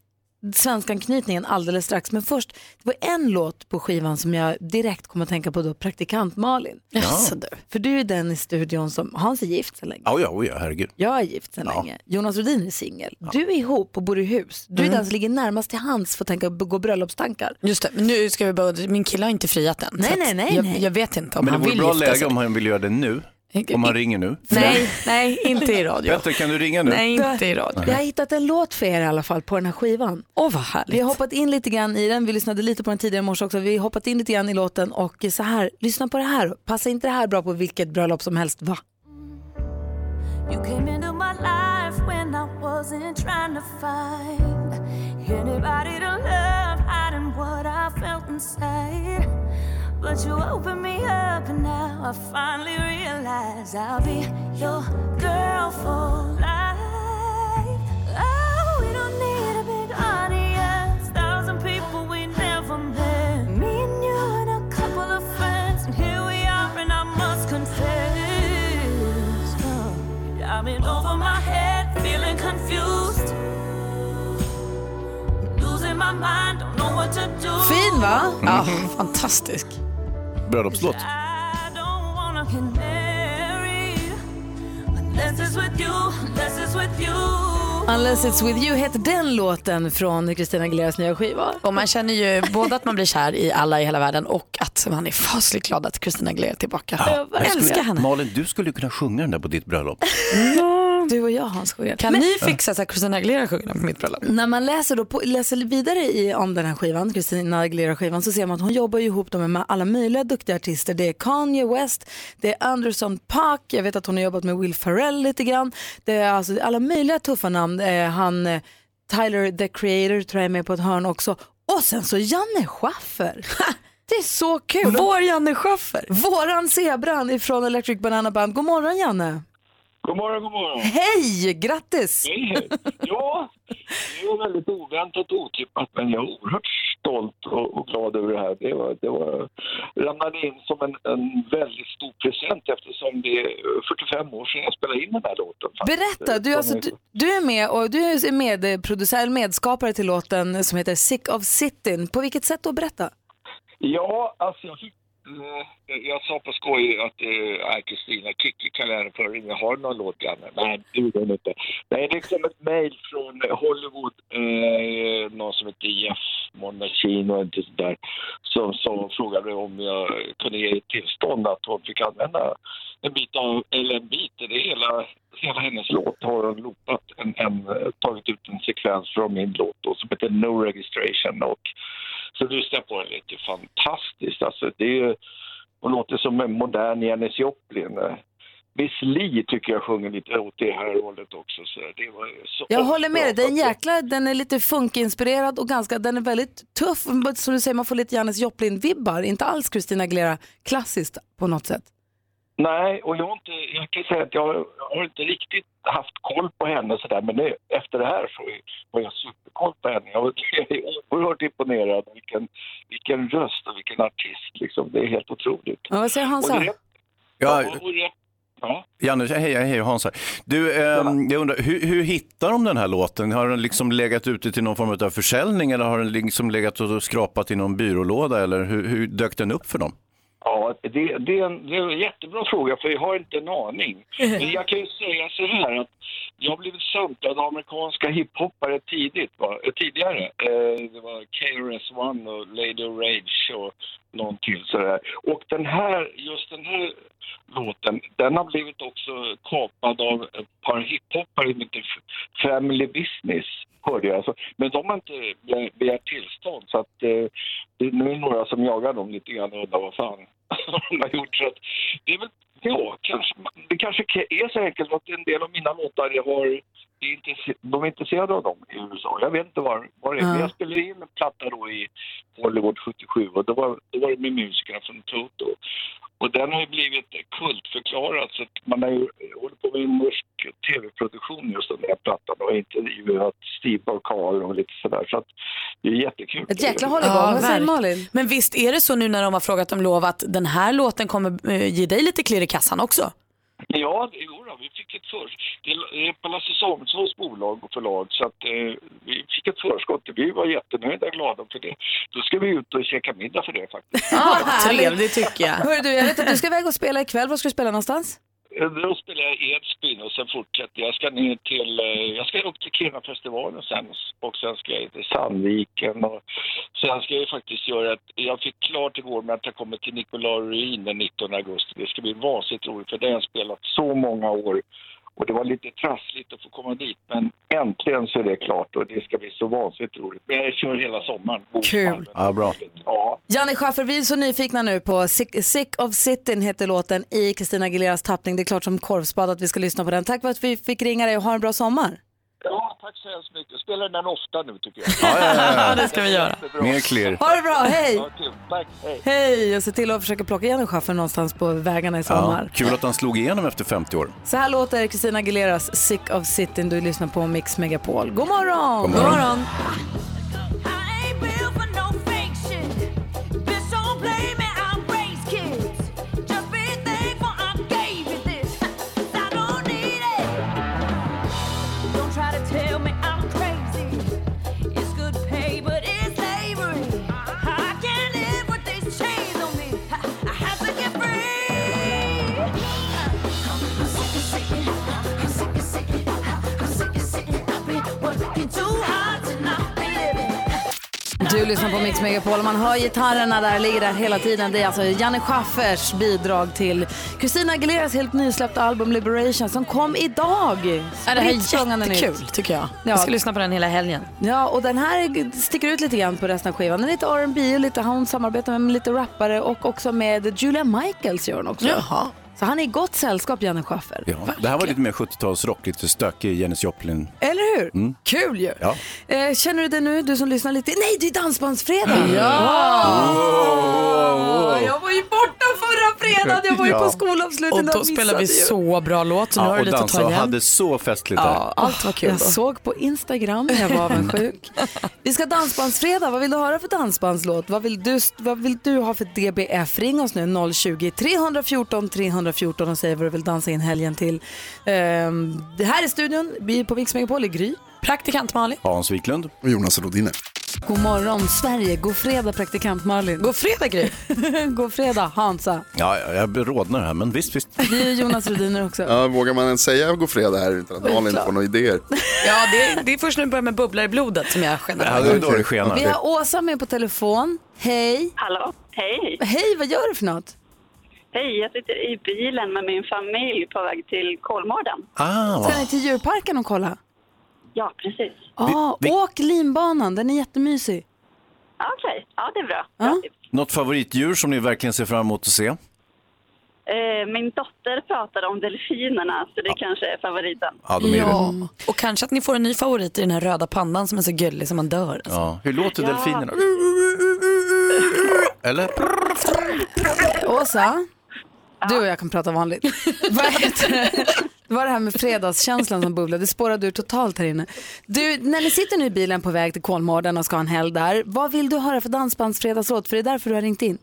svenskanknytningen alldeles strax. Men först, det var en låt på skivan som jag direkt kommer att tänka på då, praktikant Malin. Jaså du. För du är den i studion som, Hans är gift sedan länge. Ja, ja, oh ja, herregud. Jag är gift sedan länge. Jonas Rhodin är singel. Du är ihop och bor i hus. Du är Mm. den som ligger närmast till hands för att tänka gå bröllopstankar. Just det, men nu ska vi bara, min kille har inte friat än. Nej, att nej, nej, jag, nej. jag vet inte om Men det han vore vill bra gifta läge sig. om han vill göra det nu. Om han ringer nu. Nej, nej, inte i radio. Petter, kan du ringa nu? Nej, inte i radio. Jag har hittat en låt för er i alla fall på den här skivan. Åh vad härligt. Vi har hoppat in lite grann i den, vi lyssnade lite på den tidigare i morse också. Vi har hoppat in lite grann i låten och så här, lyssna på det här. Passar inte det här bra på vilket bröllop som helst? Va? You came into my life when I wasn't trying to find anybody to love, hiding what I felt inside. But you opened me up, and now I finally realize I'll be your girl for life. Oh, we don't need a big audience, thousand people we never met. Me and you and a couple of friends, and here we are, and I must confess. oh, I'm in over my head, feeling confused. Losing my mind, don't know what to do. Fin va? Ja, fantastisk. Bröllopslåt. I don't married unless it's with you, heter den låten från Christina Aguileras nya skiva. Och man känner ju både att man blir kär i alla i hela världen och att man är fasligt glad att Christina Aguilera är tillbaka. Jag Jag älskar henne. Malin, du skulle ju kunna sjunga den där på ditt bröllop. Du och jag Hans sjunger. Kan Men- ni fixa så att Christina Aguilera sjunger den på mitt bröllop? När man läser, då på, läser vidare i, om den här skivan, Christina Aguilera-skivan, så ser man att hon jobbar ihop dem med alla möjliga duktiga artister. Det är Kanye West, det är Anderson Paak, jag vet att hon har jobbat med Will Ferrell lite grann. Det är alltså alla möjliga tuffa namn. Eh, han, eh, Tyler the Creator tror jag är med på ett hörn också. Och sen så Janne Schaffer. Det är så kul. Vår Janne Schaffer. Våran zebran ifrån Electric Banana Band. God morgon Janne. God morgon, god morgon. Hej, grattis! Hej. Ja, det var väldigt oväntat och otippat, men jag är oerhört stolt och, och glad över det här. Det, var, det var, ramlade in som en, en väldigt stor present eftersom det är 45 år sedan jag spelade in den här låten. Berätta, du, alltså, är- du, du är med och du är medproducent, medskapare till låten som heter Sick of Cityn. På vilket sätt då? Berätta. Ja, alltså jag fick... Mm, jag sa på skoj att äh, Kristina Kikki kallar henne för jag har någon låt Janne. Nej, det gjorde hon inte. Nej, det kom liksom ett mejl från Hollywood, eh, någon som heter Jeff Monachino och inte sådär, som, som frågade om jag kunde ge tillstånd att hon fick använda en bit av, eller en bit, det är hela, hela hennes låt har hon loopat, en, en, tagit ut en sekvens från min låt då, som heter No Registration och så lyssnade jag på den lite fantastiskt. Alltså, det är ju, hon låter som en modern Janis Joplin. Miss Li tycker jag sjunger lite åt det här hållet också. Så det var så Jag håller med dig, den jäkla, den är lite funkinspirerad och ganska, den är väldigt tuff. Som du säger, man får lite Janis Joplin-vibbar. Inte alls Christina Aguilera klassiskt på något sätt. Nej, och jag, har inte, jag kan säga att jag har inte riktigt haft koll på henne sådär, men det, efter det här så har jag superkoll på henne. Jag är oerhört imponerad. Vilken, vilken röst och vilken artist liksom. Det är helt otroligt. Ja, vad säger Hansa? Och det- Ja, och det- Ja. Janne, hej, hej Hans här. Du, ehm, jag undrar, hur, hur hittar de den här låten? Har den liksom legat ute till någon form av försäljning eller har den liksom legat och skrapat i någon byrålåda eller hur, hur dök den upp för dem? Ja, det, det, är en, det är en jättebra fråga för jag har inte en aning. Men jag kan ju säga så här att jag har blivit samplad av amerikanska hiphoppare tidigt, va? eh, tidigare. Eh, det var KRS-One och Lady Rage och någon till sådär. Och den här, just den här låten, den har blivit också kapad av ett par hiphoppare som heter Family Business. Hörde jag. Alltså, men de har inte begärt tillstånd så att eh, det är nu några som jagar dem lite grann och undrar vad fan de har gjort. Så att det är väl, ja, kanske, det kanske är så enkelt att en del av mina låtar jag har, är inte, de är intresserade av dem i USA. Jag vet inte var, var det är. Men jag spelade in en platta då i Hollywood 77 och då var, då var det med musikerna från Toto. Och den har ju blivit kultförklarad så att man har ju hållit på med en norsk tv-produktion just den här plattan och intervjuat Steve Barkar och lite sådär. Så att det är jättekul. Ett jäkla hålligång. Vad säger verkligen. Malin? Men visst är det så nu när de har frågat om lov att den här låten kommer eh, ge dig lite klirr i kassan också? Ja, det jo då, vi fick ett för... Det är på Lasse Samuelssons bolag och förlag så att eh, vi fick ett förskott. Vi var jättenöjda och glada för det. Då ska vi ut och käka middag för det faktiskt. Ah, trevligt tycker jag. Hör du, jag vet att du ska iväg och spela ikväll. Var ska du spela någonstans? Eh, då spelar jag Edsbyn och sen fortsätter jag. Jag ska ner till, eh, jag ska upp till Kirunafestivalen sen och sen ska jag till Sandviken och sen ska jag faktiskt göra ett, jag fick klart igår med att jag kommer till Nicolai Ruin den 19 augusti. Det ska bli vansinnigt roligt för det har jag spelat så många år och det var lite trassligt att få komma dit men äntligen så är det klart och det ska bli så vansinnigt roligt. Men jag kör hela sommaren. Kul. Ja, bra. Ja. Janne Schaffer, vi är så nyfikna nu på Sick, Sick of Sitting heter låten i Christina Aguileras tappning. Det är klart som korvspad att vi ska lyssna på den. Tack för att vi fick ringa dig och ha en bra sommar. Ja, tack så hemskt mycket. Spela den ofta nu tycker jag. Ja, ja, ja, ja. det ska vi göra. Mer klirr. Ha det bra, hej! Ja, kul. Tack, hej. Hej! Och se till att försöka plocka Janne Schaffer någonstans på vägarna i sommar. Ja, kul att han slog igenom efter 50 år. Så här låter Christina Aguileras Sick of Sitting. Du lyssnar på Mix Megapol. God morgon! God morgon. God morgon. Du lyssnar på Mix Megapol och man hör gitarrerna där, ligger där hela tiden. Det är alltså Janne Schaffers bidrag till Christina Aguileras helt nysläppta album Liberation som kom idag. Ja, det här är nytt. jättekul tycker jag. Ja. Jag ska lyssna på den hela helgen. Ja, och den här sticker ut lite grann på resten av skivan. Den är lite R&B och lite, han samarbetar med lite rappare och också med Julia Michaels gör hon också. Jaha. Så han är i gott sällskap, Janne Schaffer. Ja, det här var lite mer 70-talsrock, lite stökig Janis Joplin. Eller hur? Mm. Kul ju. Ja. Eh, känner du det nu, du som lyssnar lite? Nej, det är Dansbandsfredag! Ja! Jag var ju borta förra fredagen, jag var ju på Ja. skolavslutningen. Och då spelar vi så bra låt så nu Ja, har du och lite att ta och igen. hade så festligt där. Ja, allt var kul Jag då. såg på Instagram, jag var avundsjuk. Vi ska dansbandsfredag, vad vill du höra för dansbandslåt? Vad vill du, vad vill du ha för DBF? Ring oss nu 020-314 314 och säg vad du vill dansa in helgen till. Ehm, det här är studion, vi är på Mix Megapol i Gry. Praktikant Malin. Hans Wiklund. Och Jonas Rodiner. God morgon Sverige, god fredag praktikant Malin. God fredag Gry. god fredag Hansa. Ja, ja, jag rodnar här, men visst, visst. Vi är Jonas Rhodiner också. Ja, vågar man ens säga god fredag här utan att Malin får några idéer? Ja, det är, det är först när det börjar med bubblar i blodet som jag skenar. Ja, det är då det skenar. Vi har Åsa med på telefon. Hej. Hallå, hej. Hej, vad gör du för något? Hej, jag sitter i bilen med min familj på väg till Kolmården. Ah, Ska ni till djurparken och kolla? Ja, precis. Ah, vi- Åk linbanan, den är jättemysig. Ja, Okej, ja det är bra. Ja. Något favoritdjur som ni verkligen ser fram emot att se? Eh, min dotter pratade om delfinerna, så det kanske är favoriten. Ja, de är ja. Och kanske att ni får en ny favorit i den här röda pandan som är så gullig som man dör. Alltså. Ja. Hur låter Ja. delfinerna? Eller? Åsa, du och jag kan prata vanligt. Vad heter det? Var det här med fredagskänslan som bubblade. Det spårade ur totalt här inne. Du, när ni sitter nu i bilen på väg till Kolmården och ska ha en helg där, vad vill du höra för dansbandsfredagsråd? För det är därför du har ringt in.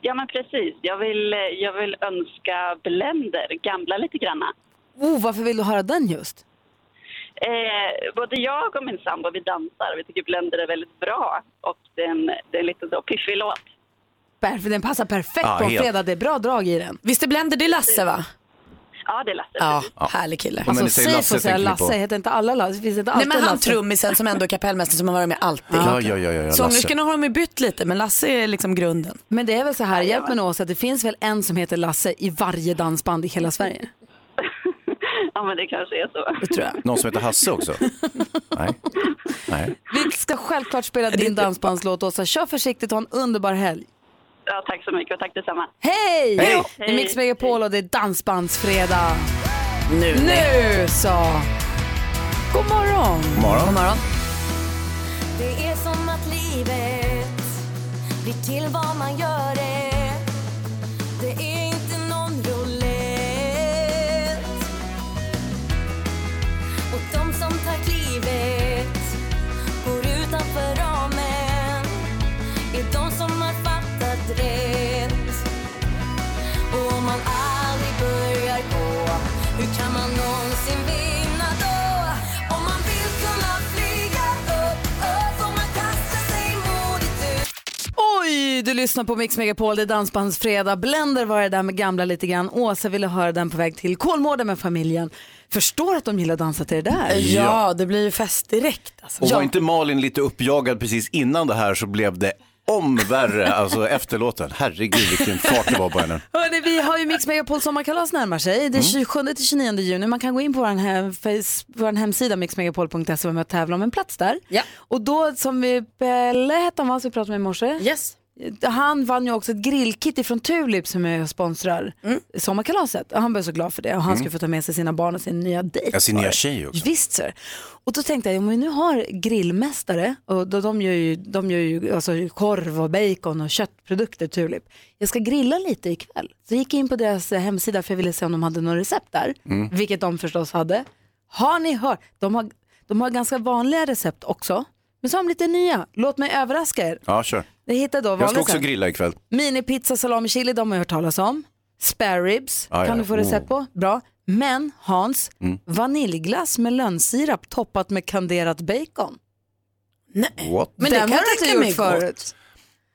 Ja, men precis. Jag vill, jag vill önska Blender, gamla lite granna. Oh, varför vill du höra den just? Eh, både jag och min sambo, vi dansar. Vi tycker Blender är väldigt bra. Och det är en, det är en lite så piffig låt. Perfekt, den passar perfekt Ja, på en helt. fredag. Det är bra drag i den. Visst är Blender, det är Lasse va? Ja, det är Lasse. Ja, härlig kille. Alltså, säg så säga Lasse, heter inte alla Lasse? Finns inte Nej alltid men han Lasse? trummisen som ändå är kapellmästare som har varit med alltid. Ja, ja, ja, ja, Lasse. Sångerskorna har de ju bytt lite men Lasse är liksom grunden. Men det är väl så här, hjälp mig nu Åsa, att det finns väl en som heter Lasse i varje dansband i hela Sverige? Ja, men det kanske är så. Det tror jag. Någon som heter Hasse också? Nej. Nej. Vi ska självklart spela din dansbandslåt Åsa. Kör försiktigt och ha en underbar helg. Ja, tack så mycket och tack detsamma. Hej! Hej! Det är Mix Megapol och det är Dansbandsfredag. Nu. Nu så! God morgon! God morgon. God morgon. Det är som att livet blir till vad man gör det. Det är Du lyssnar på Mix Megapol, det är Dansbandsfredag. Blender var det där med gamla lite grann. Åsa ville höra den på väg till Kolmården med familjen. Förstår att de gillar att dansa till det där. Ja, det blir ju fest direkt. Alltså. Och var inte Malin lite uppjagad precis innan det här så blev det om värre, alltså efter låten. Herregud vilken fart det var på henne. Hörrni, vi har ju Mix Megapol sommarkalas närmar sig. Det är 27-29 juni. Man kan gå in på vår, hem, vår hemsida mixmegapol.se och tävla om en plats där. Och då som vi, Pelle hette han va, som vi pratade med i morse. Yes. Han vann ju också ett grillkit ifrån Tulip som och sponsrar sommarkalaset. Och han blev så glad för det och han Mm. ska få ta med sig sina barn och sin nya dejt. Ja, sin nya tjej också. Visst sir. Och då tänkte jag, om vi nu har grillmästare och då, de gör ju, de gör ju alltså, korv och bacon och köttprodukter Tulip. Jag ska grilla lite ikväll. Så jag gick in på deras hemsida för jag ville se om de hade några recept där. Mm. Vilket de förstås hade. Har ni hört? De har, de har ganska vanliga recept också. Men så har de lite nya. Låt mig överraska er. Ja, kör. Jag hittade då Jag ska också grilla ikväll. Minipizza, salami, chili, de har jag hört talas om. Spare ribs Ah, kan ja. du få recept på. Bra. Men Hans, Mm. vaniljglass med lönnsirap toppat med kanderat bacon. What? Men det Den kan har jag du tänka inte mig gjort förut.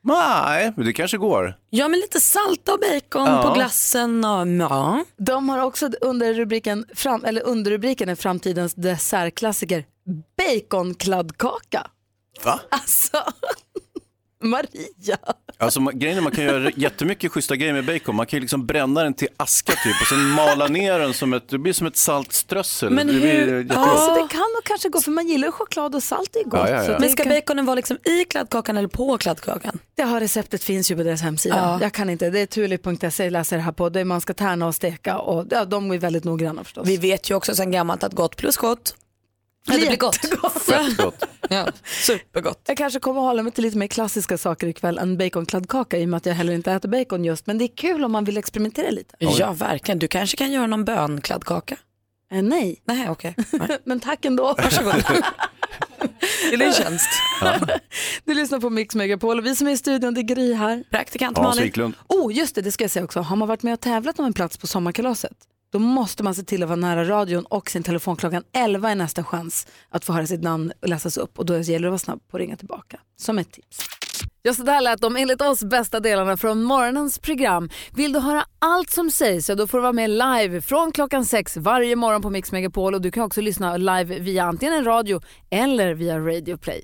Nej, men det kanske går. Ja men lite salt och bacon Ja. på glassen och ja. De har också under rubriken, fram, eller under rubriken är framtidens dessertklassiker baconkladdkaka. Va? Alltså, Maria. Alltså man, grejen är man kan göra jättemycket schyssta grejer med bacon. Man kan ju liksom bränna den till aska typ och sen mala ner den som ett, det blir som ett saltströssel. Men det blir hur-. Alltså, det kan nog kanske gå för man gillar choklad och salt är gott. Ja, ja, ja. Men ska baconen vara liksom i kladdkakan eller på kladdkakan? Det har receptet finns ju på deras hemsida. Ja. Jag kan inte, det är tulip.se jag läser det här på. Det är man ska tärna och steka och ja, de är väldigt noggranna förstås. Vi vet ju också sedan gammalt att gott plus gott, ja, det blir gott. Fett gott. Ja, supergott. Jag kanske kommer att hålla mig till lite mer klassiska saker ikväll än baconkladdkaka i och med att jag heller inte äter bacon just. Men det är kul om man vill experimentera lite. Ja verkligen, du kanske kan göra någon bönkladdkaka? Eh, nej. Nej okej. Men tack ändå. Varsågod. Till din tjänst. Du lyssnar på Mix Megapol och vi som är i studion, det är Gry här. Praktikant Malin. Wiklund. Oh, just det, det ska jag säga också. Har man varit med och tävlat om en plats på sommarkalaset, då måste man se till att vara nära radion och sin telefon klockan 11 är nästa chans att få höra sitt namn läsas upp och då gäller det att vara snabb på att ringa tillbaka. Som ett tips. Ja, så där lät de enligt oss bästa delarna från morgonens program. Vill du höra allt som sägs så då får du vara med live från klockan sex varje morgon på Mix Megapol och du kan också lyssna live via antingen en radio eller via Radio Play.